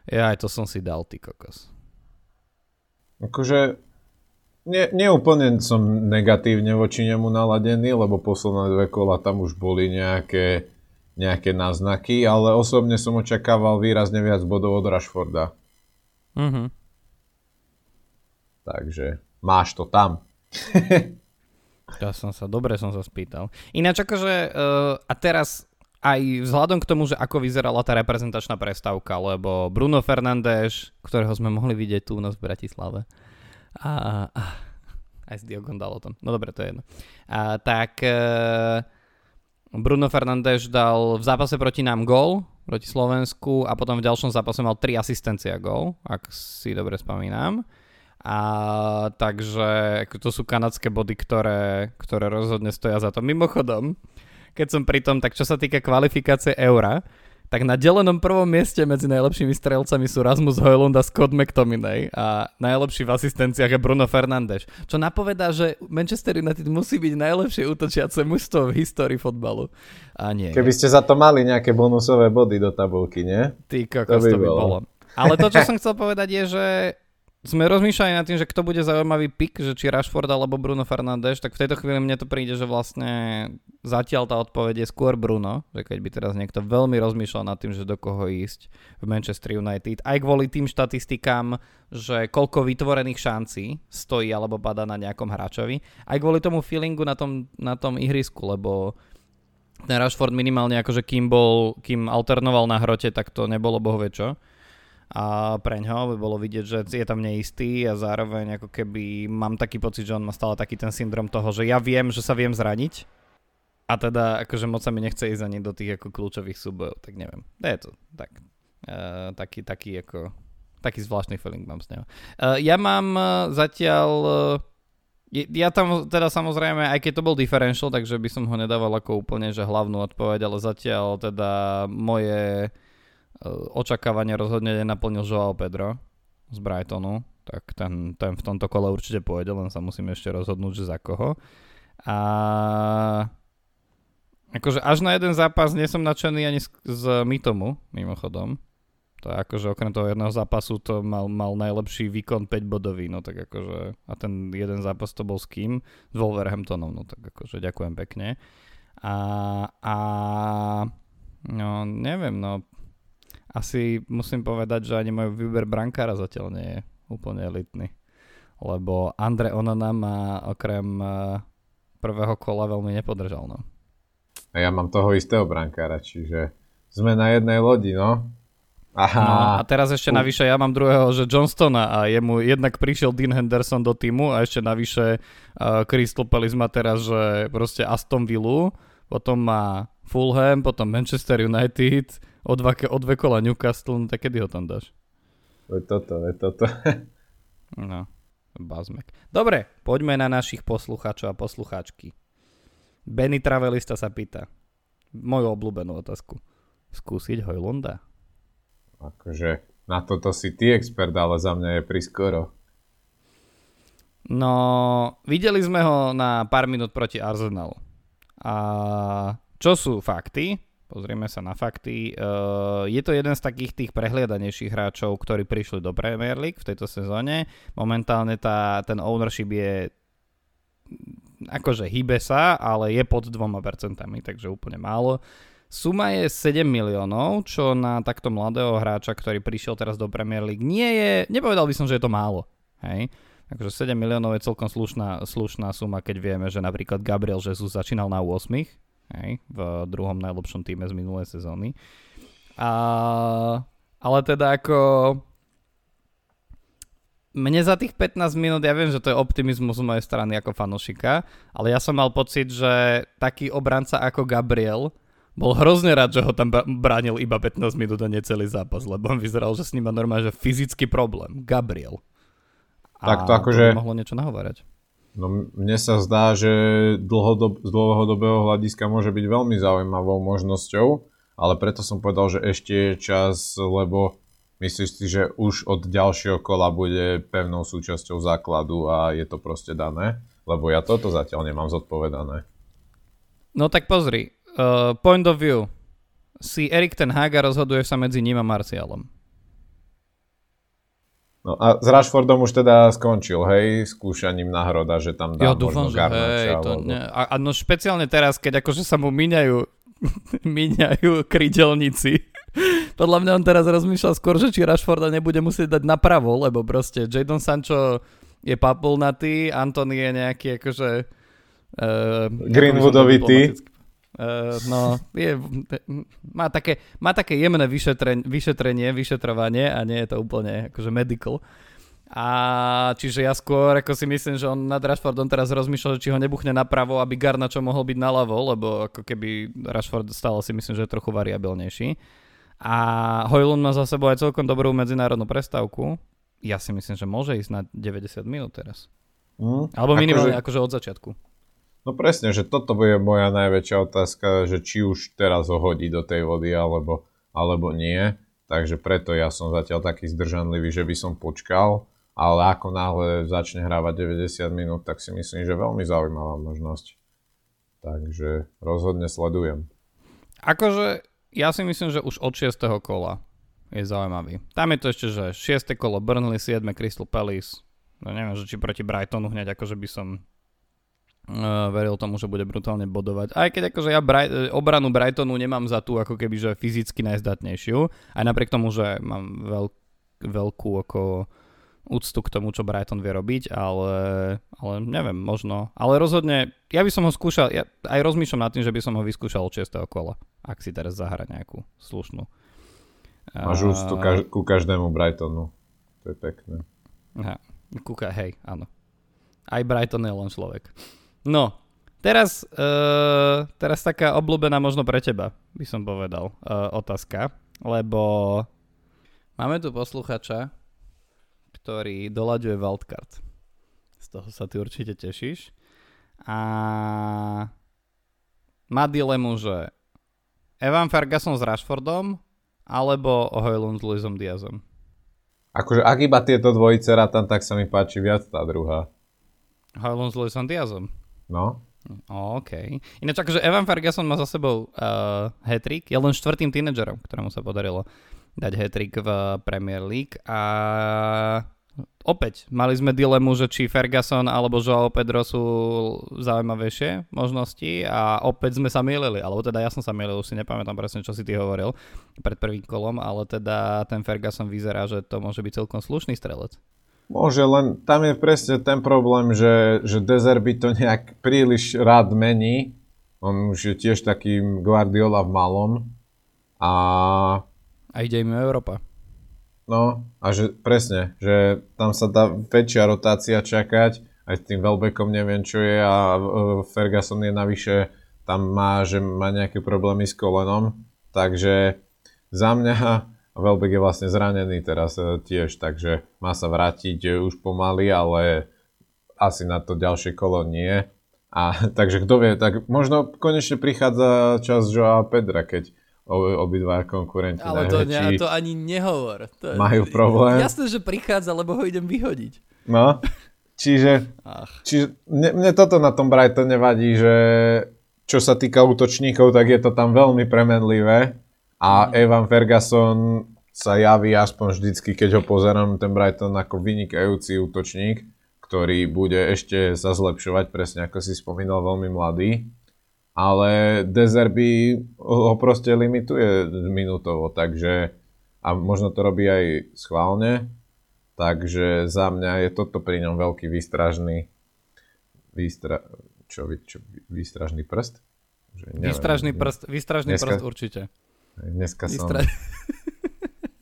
ja aj to som si dal, ty kokos. Akože nie, neúplne som negatívne voči nemu naladený, lebo posledné dve kola tam už boli nejaké nejaké náznaky, ale osobne som očakával výrazne viac bodov od Rashforda. Mm-hmm. Takže máš to tam. (laughs) ja som sa, dobre som sa spýtal. Ináč akože, uh, a teraz aj vzhľadom k tomu, že ako vyzerala tá reprezentačná prestávka, lebo Bruno Fernández, ktorého sme mohli vidieť tu u nás v Bratislave, a, a aj s Diogom Dalotom, no dobre, to je jedno, a, tak uh, Bruno Fernández dal v zápase proti nám gól, proti Slovensku a potom v ďalšom zápase mal 3 asistencie a gól, ak si dobre spomínam. A takže to sú kanadské body, ktoré, ktoré rozhodne stoja za to. Mimochodom, keď som pri tom, tak čo sa týka kvalifikácie eura, tak na delenom prvom mieste medzi najlepšími strelcami sú Rasmus Hojlund a Scott McTominay a najlepší v asistenciách je Bruno Fernández. Čo napovedá, že Manchester United musí byť najlepšie útočiace mužstvo v histórii fotbalu. A nie. Keby ste za to mali nejaké bonusové body do tabulky, nie? Ty kokos, to by, to by bolo. bolo. Ale to, čo som (laughs) chcel povedať je, že sme rozmýšľali nad tým, že kto bude zaujímavý pick, že či Rashford alebo Bruno Fernandes, tak v tejto chvíli mne to príde, že vlastne zatiaľ tá odpoveď je skôr Bruno, že keď by teraz niekto veľmi rozmýšľal nad tým, že do koho ísť v Manchester United, aj kvôli tým štatistikám, že koľko vytvorených šancí stojí alebo pada na nejakom hráčovi, aj kvôli tomu feelingu na tom, na tom ihrisku, lebo ten Rashford minimálne akože kým bol, kým alternoval na hrote, tak to nebolo bohvie čo a pre ňo by bolo vidieť, že je tam neistý a zároveň ako keby mám taký pocit, že on má stále taký ten syndrom toho, že ja viem, že sa viem zraniť a teda akože moc sa mi nechce ísť ani do tých ako kľúčových súbojov, tak neviem. Je to tak, uh, taký, taký ako taký zvláštny feeling mám s ňou. Uh, ja mám uh, zatiaľ uh, ja tam teda samozrejme, aj keď to bol differential, takže by som ho nedával ako úplne, že hlavnú odpoveď, ale zatiaľ teda moje E, očakávania rozhodne nenaplnil Joao Pedro z Brightonu, tak ten, ten v tomto kole určite pôjde, len sa musím ešte rozhodnúť, že za koho. A akože až na jeden zápas nie som nadšený ani z, z Mitomu, mimochodom. To je akože okrem toho jedného zápasu to mal, mal najlepší výkon 5 bodový, no tak akože a ten jeden zápas to bol s kým? S Wolverhamptonom, no tak akože ďakujem pekne. A, a no neviem, no asi musím povedať, že ani môj výber brankára zatiaľ nie je úplne elitný. Lebo Andre Onana ma okrem eh, prvého kola veľmi nepodržal. No. A ja mám toho istého brankára, čiže sme na jednej lodi, no. Aha. No a teraz ešte navyše ja mám druhého, že Johnstona a jemu jednak prišiel Dean Henderson do týmu a ešte navyše uh, Crystal Palace má teraz, že proste Aston Villa, potom má Fulham, potom Manchester United, o, dva, o dve kola Newcastle, no tak kedy ho tam dáš? Je toto, je toto. (laughs) no, bazmek. Dobre, poďme na našich poslucháčov a poslucháčky. Benny Travelista sa pýta, moju obľúbenú otázku. Skúsiť Hojlunda? Akože na toto si ty expert, ale za mňa je priskoro. No, videli sme ho na pár minút proti Arsenalu. A čo sú fakty? Pozrieme sa na fakty. Uh, je to jeden z takých tých prehliadanejších hráčov, ktorí prišli do Premier League v tejto sezóne. Momentálne tá, ten ownership je akože hýbe sa, ale je pod dvoma percentami, takže úplne málo. Suma je 7 miliónov, čo na takto mladého hráča, ktorý prišiel teraz do Premier League, nie je, nepovedal by som, že je to málo. Hej? Takže 7 miliónov je celkom slušná, slušná suma, keď vieme, že napríklad Gabriel Jesus začínal na 8 hej, v druhom najlepšom týme z minulej sezóny. A, ale teda ako mne za tých 15 minút, ja viem, že to je optimizmus z mojej strany ako fanošika, ale ja som mal pocit, že taký obranca ako Gabriel bol hrozne rád, že ho tam bránil iba 15 minút a necelý zápas, lebo on vyzeral, že s ním má normálne že fyzický problém. Gabriel. A tak to akože... mohlo niečo nahovárať. No mne sa zdá, že dlhodob, z dlhodobého hľadiska môže byť veľmi zaujímavou možnosťou, ale preto som povedal, že ešte je čas, lebo myslíš si, že už od ďalšieho kola bude pevnou súčasťou základu a je to proste dané? Lebo ja toto zatiaľ nemám zodpovedané. No tak pozri, uh, point of view. Si Erik ten Haga rozhoduje sa medzi ním a Marcialom. No a s Rashfordom už teda skončil, hej, skúšaním náhroda, že tam dá ja dúfam, že hej, to ne. A, a no špeciálne teraz, keď akože sa mu míňajú, (laughs) míňajú krydelníci. (laughs) Podľa mňa on teraz rozmýšľa skôr, že či Rashforda nebude musieť dať napravo, lebo proste Jadon Sancho je papulnatý, Anthony je nejaký akože... Uh, Greenwoodovitý. Uh, no, je, má, také, má také jemné vyšetrenie, vyšetrenie, vyšetrovanie a nie je to úplne akože medical. A čiže ja skôr ako si myslím, že on nad Rashfordom teraz rozmýšľa, že či ho nebuchne napravo, aby Garnačo mohol byť naľavo, lebo ako keby Rashford stále si myslím, že je trochu variabilnejší. A Hojlund má za sebou aj celkom dobrú medzinárodnú prestávku. Ja si myslím, že môže ísť na 90 minút teraz. Mm, Alebo minimálne akože... akože od začiatku. No presne, že toto bude moja najväčšia otázka, že či už teraz ho hodí do tej vody, alebo, alebo nie. Takže preto ja som zatiaľ taký zdržanlivý, že by som počkal, ale ako náhle začne hrávať 90 minút, tak si myslím, že veľmi zaujímavá možnosť. Takže rozhodne sledujem. Akože ja si myslím, že už od 6. kola je zaujímavý. Tam je to ešte, že 6. kolo Burnley, 7. Crystal Palace. No neviem, že či proti Brightonu hneď, akože by som uh, veril tomu, že bude brutálne bodovať. Aj keď akože ja Bright, obranu Brightonu nemám za tú ako keby, že fyzicky najzdatnejšiu. Aj napriek tomu, že mám veľk, veľkú ako úctu k tomu, čo Brighton vie robiť, ale, ale neviem, možno. Ale rozhodne, ja by som ho skúšal, ja aj rozmýšľam nad tým, že by som ho vyskúšal od 6. kola, ak si teraz zahra nejakú slušnú. Máš úctu kaž- ku každému Brightonu. To je pekné. Aha, kúka, hej, áno. Aj Brighton je len človek. No, teraz, uh, teraz taká obľúbená možno pre teba, by som povedal, uh, otázka, lebo máme tu posluchača, ktorý doľaďuje wildcard. Z toho sa ty určite tešíš. A má dilemu, že Evan Ferguson s Rashfordom alebo Hojlund s Luisom Diazom. Akože ak iba tieto dvojice rátam, tak sa mi páči viac tá druhá. Hojlund s Luisom Diazom. No. OK. Ináč akože Evan Ferguson má za sebou uh, hat-trick, je len štvrtým tínedžerom, ktorému sa podarilo dať hat-trick v Premier League a opäť mali sme dilemu, že či Ferguson alebo Joao Pedro sú zaujímavejšie možnosti a opäť sme sa milili, alebo teda ja som sa milil, už si nepamätám presne, čo si ty hovoril pred prvým kolom, ale teda ten Ferguson vyzerá, že to môže byť celkom slušný strelec. Môže, len tam je presne ten problém, že, že Dezerby to nejak príliš rád mení. On už je tiež taký Guardiola v malom. A... A ide im Európa. No, a že presne, že tam sa dá väčšia rotácia čakať. Aj s tým Welbeckom neviem, čo je a Ferguson je navyše tam má, že má nejaké problémy s kolenom. Takže za mňa Welbeck je vlastne zranený teraz e, tiež, takže má sa vrátiť e, už pomaly, ale asi na to ďalšie kolo nie. A (laughs) takže kto vie, tak možno konečne prichádza čas Joa Pedra, keď obidva konkurenti Ale to, ne, to ani nehovor. To majú problém. Jasné, že prichádza, lebo ho idem vyhodiť. No, čiže, čiže mne, mne toto na tom Brighton nevadí, že čo sa týka útočníkov, tak je to tam veľmi premenlivé a mm. Evan Ferguson sa javí aspoň vždycky, keď ho pozerám, ten Brighton ako vynikajúci útočník, ktorý bude ešte sa zlepšovať, presne ako si spomínal, veľmi mladý. Ale Dezerby ho proste limituje minútovo, takže a možno to robí aj schválne, takže za mňa je toto pri ňom veľký výstražný výstra, čo, čo, výstražný prst? Že neviem, výstražný prst, výstražný dneska, prst určite. Dneska som... Vystra... (laughs)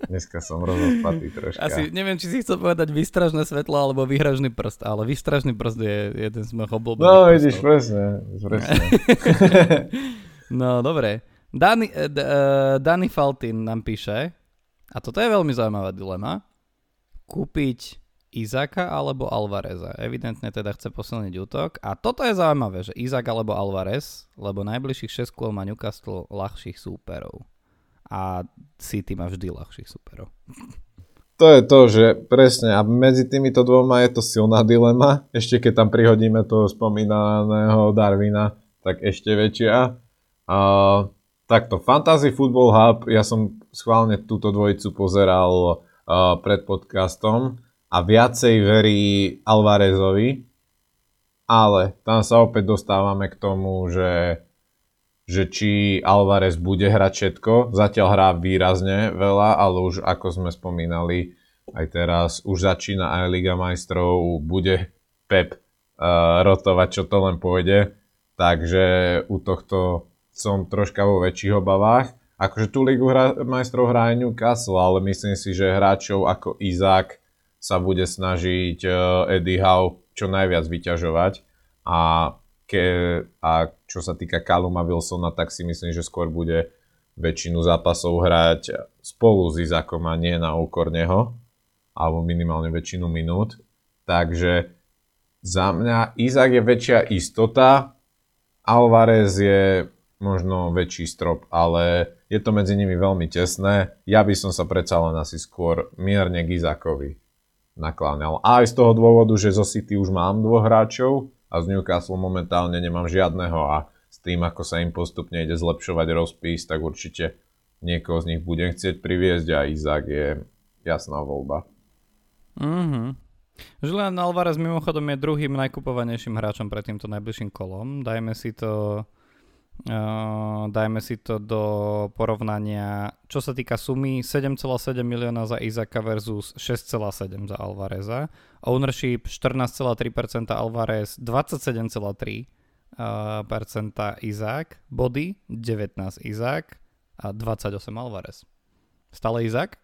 Dneska som rozospatý troška. Asi neviem, či si chcel povedať výstražné svetlo alebo výhražný prst, ale výstražný prst je jeden z mojich obľúbených No, vidíš, presne. presne. (laughs) no, dobre. Dani, uh, Dani Faltin nám píše, a toto je veľmi zaujímavá dilema, kúpiť Izaka alebo Alvareza. Evidentne teda chce posilniť útok. A toto je zaujímavé, že Izak alebo Alvarez, lebo najbližších 6 kôl má Newcastle ľahších súperov a City má vždy ľahších superov. To je to, že presne a medzi týmito dvoma je to silná dilema. Ešte keď tam prihodíme toho spomínaného Darwina, tak ešte väčšia. A, takto, Fantasy Football Hub, ja som schválne túto dvojicu pozeral a, pred podcastom a viacej verí Alvarezovi, ale tam sa opäť dostávame k tomu, že že či Alvarez bude hrať všetko. Zatiaľ hrá výrazne veľa, ale už ako sme spomínali, aj teraz už začína aj Liga majstrov, bude Pep uh, rotovať, čo to len pôjde. Takže u tohto som troška vo väčších obavách. Akože tú Ligu hra, majstrov hrá aj Newcastle, ale myslím si, že hráčov ako Izák sa bude snažiť uh, Eddie Howe čo najviac vyťažovať. A ke, a čo sa týka Kaluma Wilsona, tak si myslím, že skôr bude väčšinu zápasov hrať spolu s Izakom a nie na úkor neho, alebo minimálne väčšinu minút. Takže za mňa Izak je väčšia istota, Alvarez je možno väčší strop, ale je to medzi nimi veľmi tesné. Ja by som sa predsa len asi skôr mierne k Izakovi nakláňal. A aj z toho dôvodu, že zo City už mám dvoch hráčov a z Newcastle momentálne nemám žiadneho a s tým, ako sa im postupne ide zlepšovať rozpis, tak určite niekoho z nich budem chcieť priviesť a Izak je jasná voľba. Mhm. Julian Alvarez mimochodom je druhým najkupovanejším hráčom pred týmto najbližším kolom. Dajme si to Uh, dajme si to do porovnania, čo sa týka sumy 7,7 milióna za Izaka versus 6,7 za Alvareza. Ownership 14,3% Alvarez, 27,3% uh, Izak, body 19 Izak a 28 Alvarez. Stále Izak?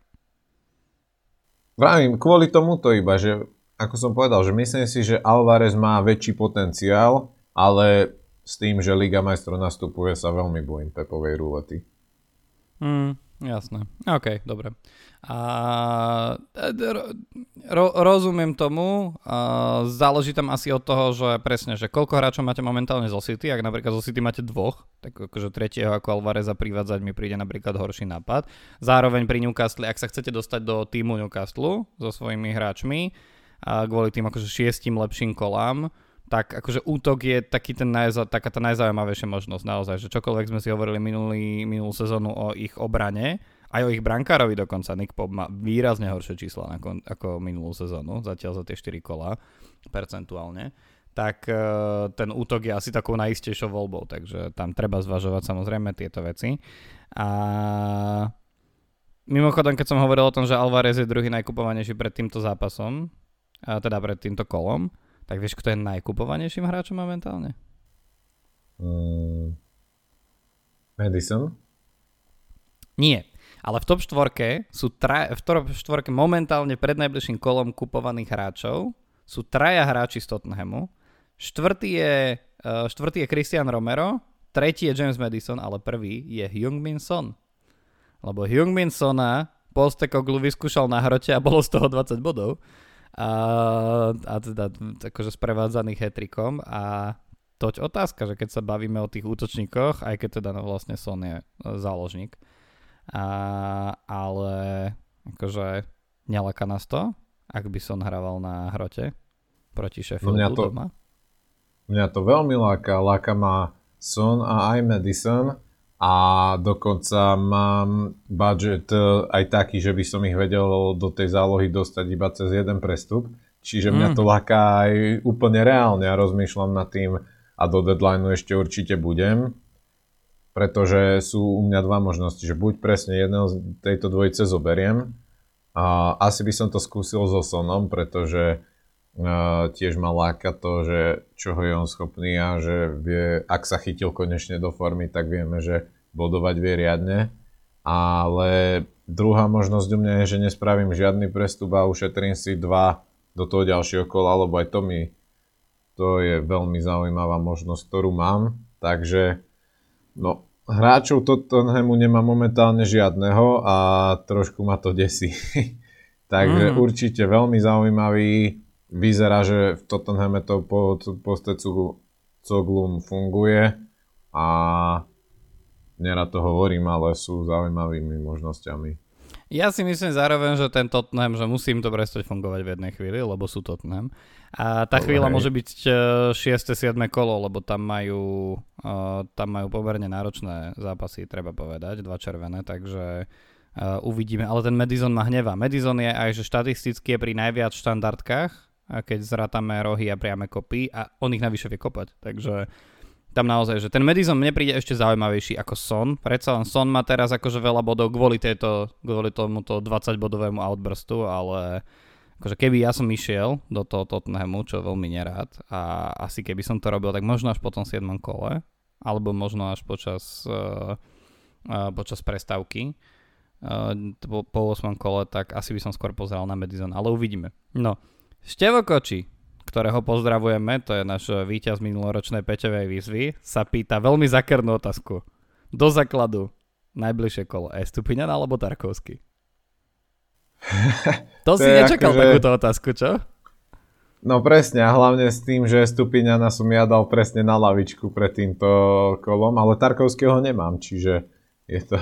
Vravím, kvôli tomuto iba, že ako som povedal, že myslím si, že Alvarez má väčší potenciál, ale s tým, že Liga majstrov nastupuje, sa veľmi bojím Pepovej rulety. Mm, jasné. OK, dobre. A, ro, rozumiem tomu. A, záleží tam asi od toho, že presne, že koľko hráčov máte momentálne zo City. Ak napríklad zo City máte dvoch, tak akože tretieho ako Alvareza privádzať mi príde napríklad horší nápad. Zároveň pri Newcastle, ak sa chcete dostať do týmu Newcastle so svojimi hráčmi, a kvôli tým akože šiestim lepším kolám, tak akože útok je taký ten najza, taká tá najzaujímavejšia možnosť naozaj, že čokoľvek sme si hovorili minulý, minulú sezónu o ich obrane, aj o ich brankárovi dokonca, Nick Pop má výrazne horšie čísla ako, ako minulú sezónu, zatiaľ za tie 4 kola percentuálne, tak uh, ten útok je asi takou najistejšou voľbou, takže tam treba zvažovať samozrejme tieto veci. A mimochodom, keď som hovoril o tom, že Alvarez je druhý najkupovanejší pred týmto zápasom, teda pred týmto kolom, tak vieš, kto je najkupovanejším hráčom momentálne? Mm, Madison? Nie. Ale v top štvorke sú tra- v top štvorke momentálne pred najbližším kolom kupovaných hráčov sú traja hráči z Tottenhamu. Štvrtý je, uh, štvrtý je Christian Romero, tretí je James Madison, ale prvý je Hyung-Min Son. Lebo Hyung-Min Sona Postekoglu vyskúšal na hrote a bolo z toho 20 bodov a, a teda akože sprevádzaný hetrikom. A toť otázka, že keď sa bavíme o tých útočníkoch, aj keď teda no vlastne Son je e, záložník, a, ale akože nelaka nás to, ak by som hrával na hrote proti Sheffieldu no mňa to, doma? Mňa to veľmi láka, láka ma Son a aj Madison, a dokonca mám budget e, aj taký, že by som ich vedel do tej zálohy dostať iba cez jeden prestup. Čiže mňa mm. to láka aj úplne reálne a rozmýšľam nad tým a do deadlineu ešte určite budem. Pretože sú u mňa dva možnosti, že buď presne jedného z tejto dvojice zoberiem a asi by som to skúsil so Sonom, pretože tiež ma láka to, že čoho je on schopný a že vie, ak sa chytil konečne do formy, tak vieme, že bodovať vie riadne. Ale druhá možnosť u mňa je, že nespravím žiadny prestup a ušetrím si dva do toho ďalšieho kola, lebo aj to mi to je veľmi zaujímavá možnosť, ktorú mám. Takže no, hráčov Tottenhamu nemá momentálne žiadneho a trošku ma to desí. (laughs) Takže mm. určite veľmi zaujímavý. Vyzerá, že v Tottenhame to po postecu Coglum funguje a nerad to hovorím, ale sú zaujímavými možnosťami. Ja si myslím zároveň, že ten Tottenham, že musím to prestať fungovať v jednej chvíli, lebo sú Tottenham. A tá Dobre, chvíľa môže byť 6. E, 7. kolo, lebo tam majú, uh, tam majú pomerne náročné zápasy, treba povedať, dva červené, takže uh, uvidíme. Ale ten Madison ma hneva. Madison je aj, že štatisticky je pri najviac štandardkách, a keď zrátame rohy a priame kopy a on ich navyše vie kopať. Takže tam naozaj, že ten Madison mne príde ešte zaujímavejší ako Son. Predsa len Son má teraz akože veľa bodov kvôli, tejto, kvôli tomuto 20 bodovému outburstu, ale akože keby ja som išiel do toho Tottenhamu, čo veľmi nerád, a asi keby som to robil, tak možno až po tom 7. kole, alebo možno až počas, uh, uh, počas prestávky, uh, po, po 8. kole, tak asi by som skôr pozeral na Madison, ale uvidíme. No, Števo Koči, ktorého pozdravujeme, to je náš víťaz minuloročnej Peťovej výzvy, sa pýta veľmi zakernú otázku. Do základu najbližšie kolo Estupiňan alebo Tarkovský? (laughs) to, to si nečakal akože... takúto otázku, čo? No presne, a hlavne s tým, že Stupiňana som ja dal presne na lavičku pred týmto kolom, ale Tarkovského nemám, čiže je to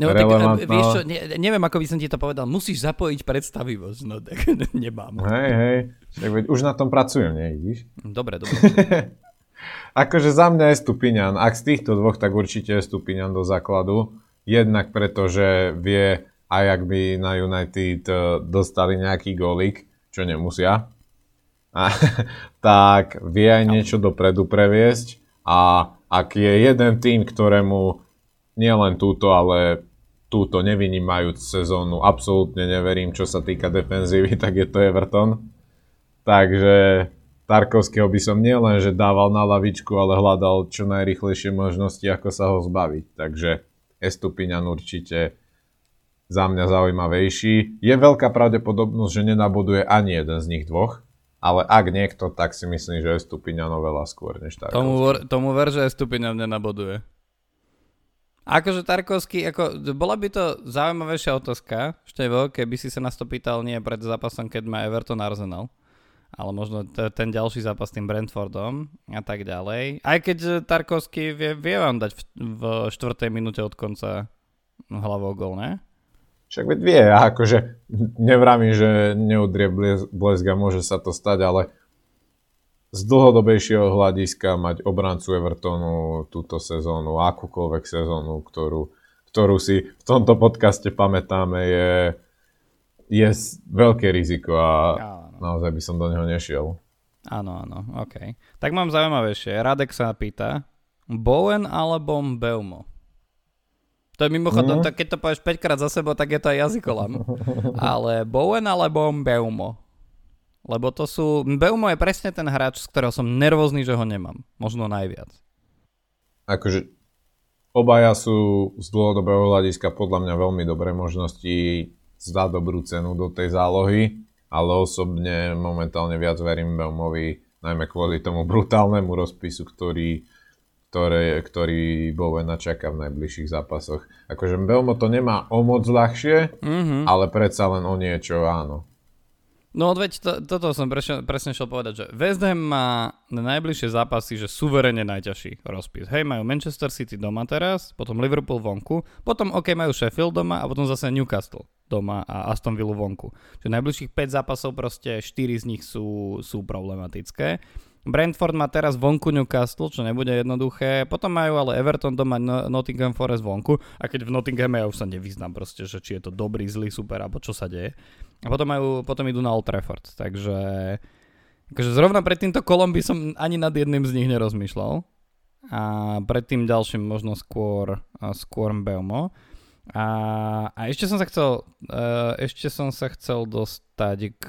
No tak vieš čo, ne, neviem ako by som ti to povedal, musíš zapojiť predstavivosť, no tak (laughs) nemám. Hej, hej, tak veď už na tom pracujem, nie, vidíš? Dobre, dobre. (laughs) akože za mňa je Stupiňan, ak z týchto dvoch, tak určite je Stupiňan do základu. Jednak preto, že vie, aj ak by na United eh, dostali nejaký gólik, čo nemusia, (laughs) a, tak vie aj niečo dopredu previesť a ak je jeden tým, ktorému nielen túto, ale túto nevynímajúc sezónu absolútne neverím, čo sa týka defenzívy, (laughs) tak je to Everton. Takže Tarkovského by som nielen, že dával na lavičku, ale hľadal čo najrychlejšie možnosti, ako sa ho zbaviť. Takže Estupiňan určite za mňa zaujímavejší. Je veľká pravdepodobnosť, že nenabuduje ani jeden z nich dvoch, ale ak niekto, tak si myslím, že Estupiňan oveľa skôr než Tarkovský. Tomu, tomu ver, že Estupiňan nenaboduje. Akože Tarkovský, ako, bola by to zaujímavejšia otázka, Števo, keby si sa nás to pýtal nie pred zápasom, keď má Everton Arsenal, ale možno t- ten ďalší zápas s tým Brentfordom a tak ďalej. Aj keď Tarkovský vie, vie vám dať v, v štvrtej minúte od konca hlavou gol, ne? Však vie, akože nevrámím, že neudrie blesk a môže sa to stať, ale z dlhodobejšieho hľadiska mať obrancu Evertonu túto sezónu, akúkoľvek sezónu, ktorú, ktorú si v tomto podcaste pamätáme, je, je veľké riziko a áno. naozaj by som do neho nešiel. Áno, áno, OK. Tak mám zaujímavejšie. Radek sa pýta, Bowen alebo Belmo? To je mimochodom, mm. keď to povieš 5 krát za sebou, tak je to aj jazykolam. (laughs) Ale Bowen alebo Belmo? Lebo to sú... Beumo je presne ten hráč, z ktorého som nervózny, že ho nemám. Možno najviac. Akože obaja sú z dlhodobého hľadiska podľa mňa veľmi dobré možnosti za dobrú cenu do tej zálohy, ale osobne momentálne viac verím Beumovi, najmä kvôli tomu brutálnemu rozpisu, ktorý, ktoré, ktorý Bowena čaká v najbližších zápasoch. Akože Belmo to nemá o moc ľahšie, mm-hmm. ale predsa len o niečo áno. No veď to, toto som presne, presne šiel povedať, že West Ham má na najbližšie zápasy, že suverene najťažší rozpis. Hej, majú Manchester City doma teraz, potom Liverpool vonku, potom OK majú Sheffield doma a potom zase Newcastle doma a Aston Villa vonku. Čiže najbližších 5 zápasov proste 4 z nich sú, sú problematické. Brentford má teraz vonku Newcastle, čo nebude jednoduché. Potom majú ale Everton doma no- Nottingham Forest vonku. A keď v Nottinghame ja už sa nevyznám proste, že či je to dobrý, zlý, super, alebo čo sa deje. A potom, majú, potom idú na Old Trafford. Takže akože zrovna pred týmto kolom by som ani nad jedným z nich nerozmýšľal. A pred tým ďalším možno skôr, skôr Belmo. A, a ešte som sa chcel uh, ešte som sa chcel dostať k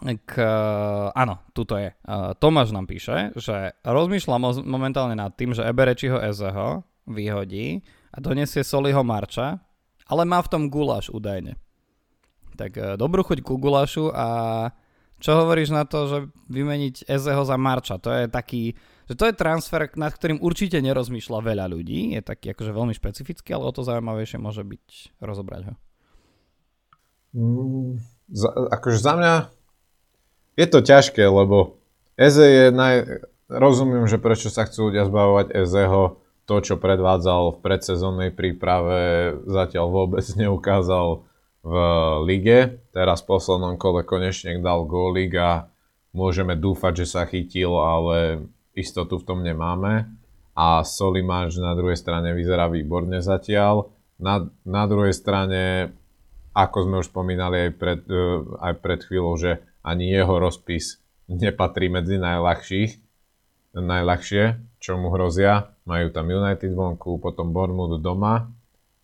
k, áno, tuto je. Tomáš nám píše, že rozmýšľa momentálne nad tým, že Eberečiho Ezeho vyhodí a donesie Soliho Marča, ale má v tom guláš údajne. Tak e, dobrú chuť ku gulášu a čo hovoríš na to, že vymeniť Ezeho za Marča? To je taký, že to je transfer, nad ktorým určite nerozmýšľa veľa ľudí. Je taký akože veľmi špecifický, ale o to zaujímavejšie môže byť rozobrať ho. Mm, za, akože za mňa je to ťažké, lebo Eze je naj... Rozumiem, že prečo sa chcú ľudia zbavovať Ezeho. To, čo predvádzal v predsezónnej príprave, zatiaľ vôbec (laughs) neukázal v lige. Teraz v poslednom kole konečne dal gólik a môžeme dúfať, že sa chytil, ale istotu v tom nemáme. A Solimáš na druhej strane vyzerá výborne zatiaľ. Na, na druhej strane, ako sme už spomínali aj pred, uh, aj pred chvíľou, že ani jeho rozpis nepatrí medzi najľahších, najľahšie, čo mu hrozia. Majú tam United vonku, potom Bournemouth doma,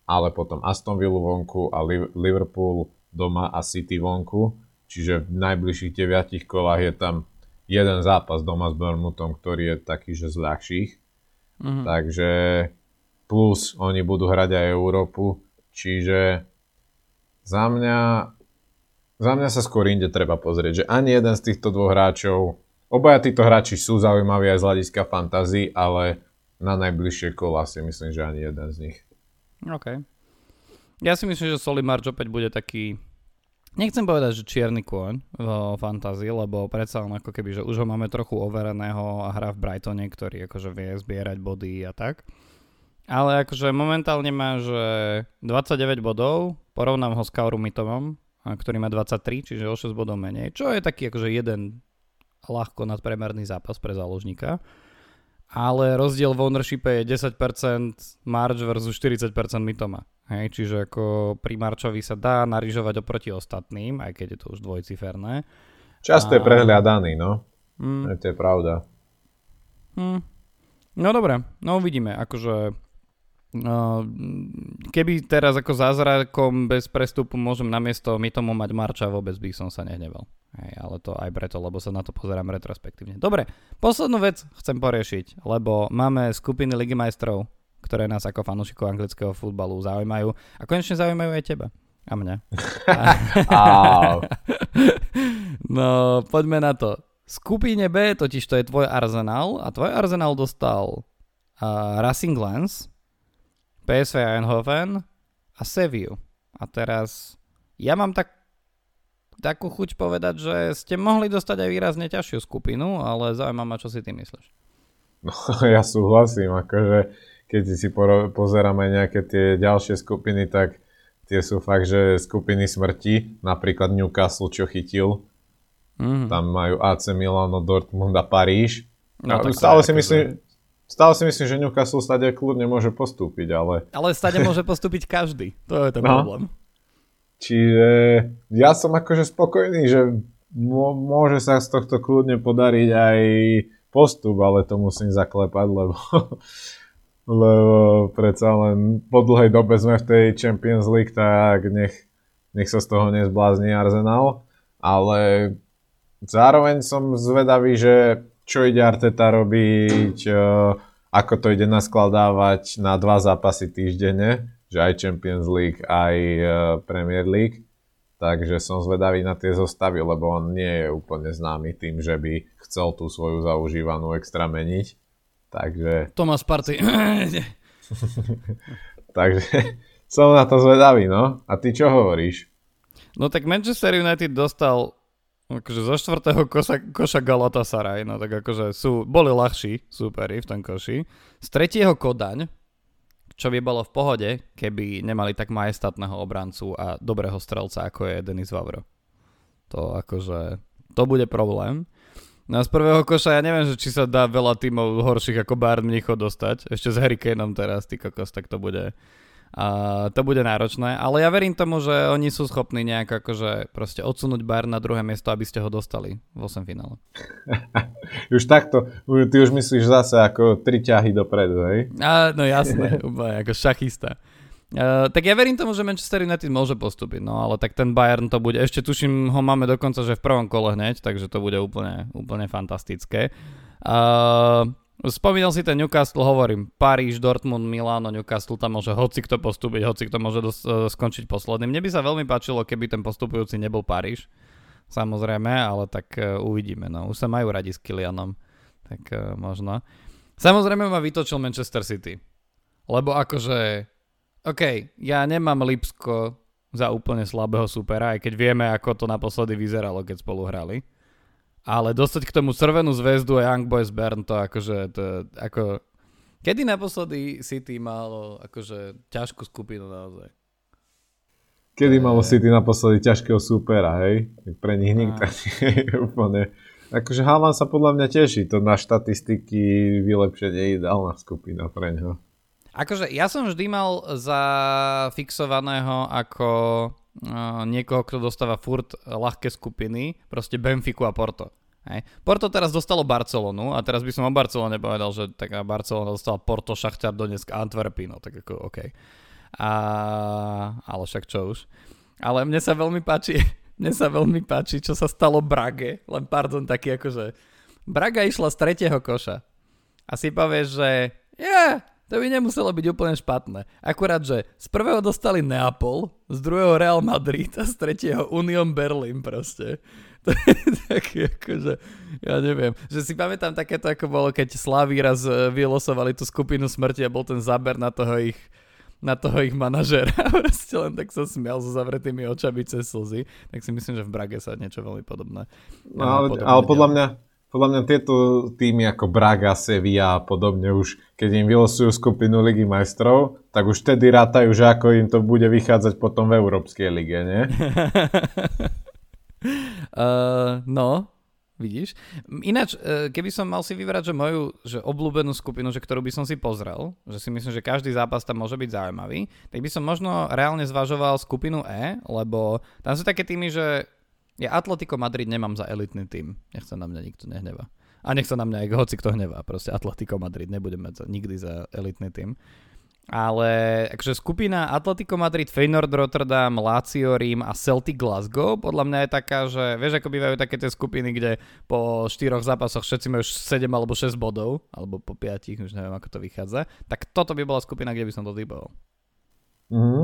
ale potom Aston Villa vonku a Liverpool doma a City vonku. Čiže v najbližších deviatich kolách je tam jeden zápas doma s Bournemouthom, ktorý je taký, že z ľahších. Mm-hmm. Takže plus oni budú hrať aj Európu, čiže za mňa za mňa sa skôr inde treba pozrieť, že ani jeden z týchto dvoch hráčov, obaja títo hráči sú zaujímaví aj z hľadiska fantasy, ale na najbližšie kola si myslím, že ani jeden z nich. OK. Ja si myslím, že Solimarč opäť bude taký nechcem povedať, že čierny kôň v fantázii, lebo predsa len ako keby, že už ho máme trochu overeného a hra v Brightone, ktorý akože vie zbierať body a tak. Ale akože momentálne má, že 29 bodov, porovnám ho s Kauru Mitomom, ktorý má 23, čiže o 6 bodov menej, čo je taký akože jeden ľahko nadpremerný zápas pre záložníka. Ale rozdiel v ownershipe je 10% March versus 40% Mitoma. Hej, čiže ako pri Marčovi sa dá narižovať oproti ostatným, aj keď je to už dvojciferné. Často a... je prehľadaný, no. Mm. To je pravda. Mm. No dobre, no uvidíme. Akože keby teraz ako zázrakom bez prestupu môžem namiesto my tomu mať Marča, vôbec by som sa nehneval. Hej, ale to aj preto, lebo sa na to pozerám retrospektívne. Dobre, poslednú vec chcem poriešiť, lebo máme skupiny Ligy majstrov ktoré nás ako fanúšikov anglického futbalu zaujímajú a konečne zaujímajú aj teba a mňa. (laughs) no, poďme na to. V skupine B totiž to je tvoj Arsenal a tvoj Arsenal dostal uh, Racing Lens, PSV Eindhoven a Seviu. A teraz ja mám tak takú chuť povedať, že ste mohli dostať aj výrazne ťažšiu skupinu, ale zaujímavé ma, čo si ty myslíš. No, (laughs) ja súhlasím, akože keď si pozeráme nejaké tie ďalšie skupiny, tak tie sú fakt, že skupiny smrti, napríklad Newcastle, čo chytil. Mm. Tam majú AC Milano, Dortmund a Paríž. No, a stále, si myslím, stále si myslím, že Newcastle stade kľudne môže postúpiť, ale... Ale stade môže postúpiť každý, to je ten no. problém. Čiže ja som akože spokojný, že môže sa z tohto kľudne podariť aj postup, ale to musím zaklepať, lebo (laughs) lebo predsa len po dlhej dobe sme v tej Champions League, tak nech, nech sa z toho nezblázni Arsenal, ale zároveň som zvedavý, že čo ide Arteta robiť, e, ako to ide naskladávať na dva zápasy týždenne, že aj Champions League, aj e, Premier League. Takže som zvedavý na tie zostavy, lebo on nie je úplne známy tým, že by chcel tú svoju zaužívanú extra meniť. Takže... Tomas Party. (laughs) Takže som na to zvedavý, no. A ty čo hovoríš? No tak Manchester United dostal akože zo štvrtého koša, koša Galatasaray, no tak akože sú, boli ľahší súperi v tom koši. Z tretieho Kodaň, čo by bolo v pohode, keby nemali tak majestátneho obrancu a dobrého strelca, ako je Denis Vavro. To akože, to bude problém. No z prvého koša ja neviem, že či sa dá veľa tímov horších ako Bayern Mnicho dostať. Ešte s Hurricaneom teraz, ty kokos, tak to bude... A to bude náročné, ale ja verím tomu, že oni sú schopní nejak akože proste odsunúť Bayern na druhé miesto, aby ste ho dostali v 8 finále. (laughs) už takto, ty už myslíš zase ako tri ťahy dopredu, hej? A, no jasné, (laughs) úplne ako šachista. Uh, tak ja verím tomu, že Manchester United môže postúpiť, no ale tak ten Bayern to bude, ešte tuším, ho máme dokonca, že v prvom kole hneď, takže to bude úplne, úplne fantastické. Uh, spomínal si ten Newcastle, hovorím, Paríž, Dortmund, Milano, Newcastle, tam môže hoci kto postúpiť, hoci kto môže dos- uh, skončiť posledným. Mne by sa veľmi páčilo, keby ten postupujúci nebol Paríž, samozrejme, ale tak uh, uvidíme, no. Už sa majú radi s Kilianom, tak uh, možno. Samozrejme ma vytočil Manchester City, lebo akože OK, ja nemám Lipsko za úplne slabého supera, aj keď vieme, ako to naposledy vyzeralo, keď spolu hrali. Ale dostať k tomu Červenú zväzdu a Young Boys Bern, to akože, to, ako... Kedy naposledy City malo akože ťažkú skupinu naozaj? Kedy malo City naposledy ťažkého supera, hej? Pre nich nikto nie je úplne... Akože Haaland sa podľa mňa teší, to na štatistiky vylepšenie ideálna skupina pre ňo. Akože ja som vždy mal za fixovaného ako uh, niekoho, kto dostáva furt ľahké skupiny, proste Benfiku a Porto. Hej. Porto teraz dostalo Barcelonu a teraz by som o Barcelone povedal, že taká Barcelona dostala Porto, Šachtar, Donetsk, Antwerpy, no tak ako OK. A, ale však čo už. Ale mne sa veľmi páči, (laughs) mne sa veľmi páči, čo sa stalo Brage, len pardon, taký akože Braga išla z tretieho koša a si povieš, že yeah, to by nemuselo byť úplne špatné. Akurát, že z prvého dostali Neapol, z druhého Real Madrid a z tretieho Union Berlin proste. To je (laughs) také akože, ja neviem, že si pamätám takéto ako bolo, keď Slaví raz e, vylosovali tú skupinu smrti a bol ten záber na toho ich na toho ich manažera. (laughs) Proste len tak sa smial so zavretými očami cez slzy. Tak si myslím, že v Brage sa niečo veľmi podobné. No, ale, ale podľa mňa, podľa mňa tieto týmy ako Braga, Sevilla a podobne už, keď im vylosujú skupinu Ligy majstrov, tak už vtedy rátajú, že ako im to bude vychádzať potom v Európskej lige, nie? (laughs) uh, (laughs) no, Vidíš? Ináč, e, keby som mal si vybrať, že moju že obľúbenú skupinu, že ktorú by som si pozrel, že si myslím, že každý zápas tam môže byť zaujímavý, tak by som možno reálne zvažoval skupinu E, lebo tam sú také týmy, že ja Atletico Madrid nemám za elitný tým. Nech sa na mňa nikto nehneva. A nech sa na mňa aj hoci kto hnevá. Proste Atletico Madrid nebudem mať nikdy za elitný tým. Ale akože skupina Atletico Madrid, Feyenoord Rotterdam, Lazio Rím a Celtic Glasgow podľa mňa je taká, že vieš ako bývajú také tie skupiny, kde po štyroch zápasoch všetci majú 7 alebo 6 bodov, alebo po 5, už neviem ako to vychádza, tak toto by bola skupina, kde by som to typoval. Mhm.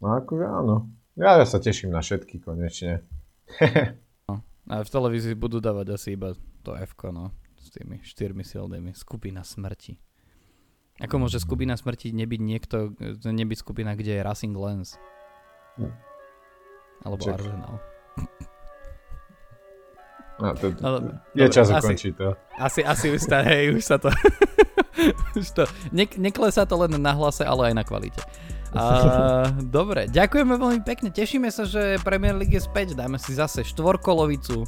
No akože áno. Ja, ja sa teším na všetky konečne. (laughs) no. A v televízii budú dávať asi iba to F, no, s tými štyrmi silnými. Skupina smrti. Ako môže skupina smrti nebyť niekto, nebyť skupina, kde je Racing Lens? Hm. Alebo Čak. Arsenal. No, to, no, je dobre, čas ukončiť to. Asi, asi už, tá, hej, už sa to... (laughs) už to ne, neklesá to len na hlase, ale aj na kvalite. Uh, (laughs) dobre, ďakujeme veľmi pekne. Tešíme sa, že Premier League je späť. Dáme si zase štvorkolovicu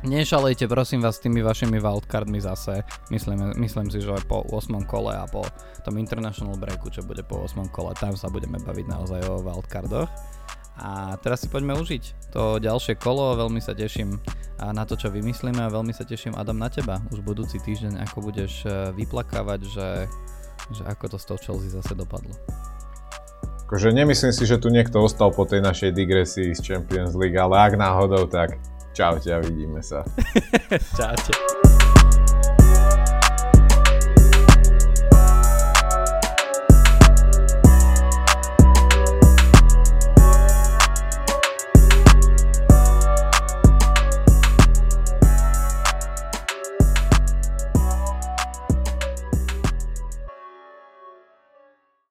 Nešalejte prosím vás s tými vašimi wildcardmi zase. Myslím, myslím si, že po 8. kole a po tom international breaku, čo bude po 8. kole, tam sa budeme baviť naozaj o wildcardoch. A teraz si poďme užiť to ďalšie kolo, veľmi sa teším na to, čo vymyslíme a veľmi sa teším Adam na teba už budúci týždeň, ako budeš e, vyplakávať, že, že ako to s tou Chelsea zase dopadlo. Akože nemyslím si, že tu niekto ostal po tej našej digresii z Champions League, ale ak náhodou, tak Čaute a vidíme sa. (laughs) Čaute.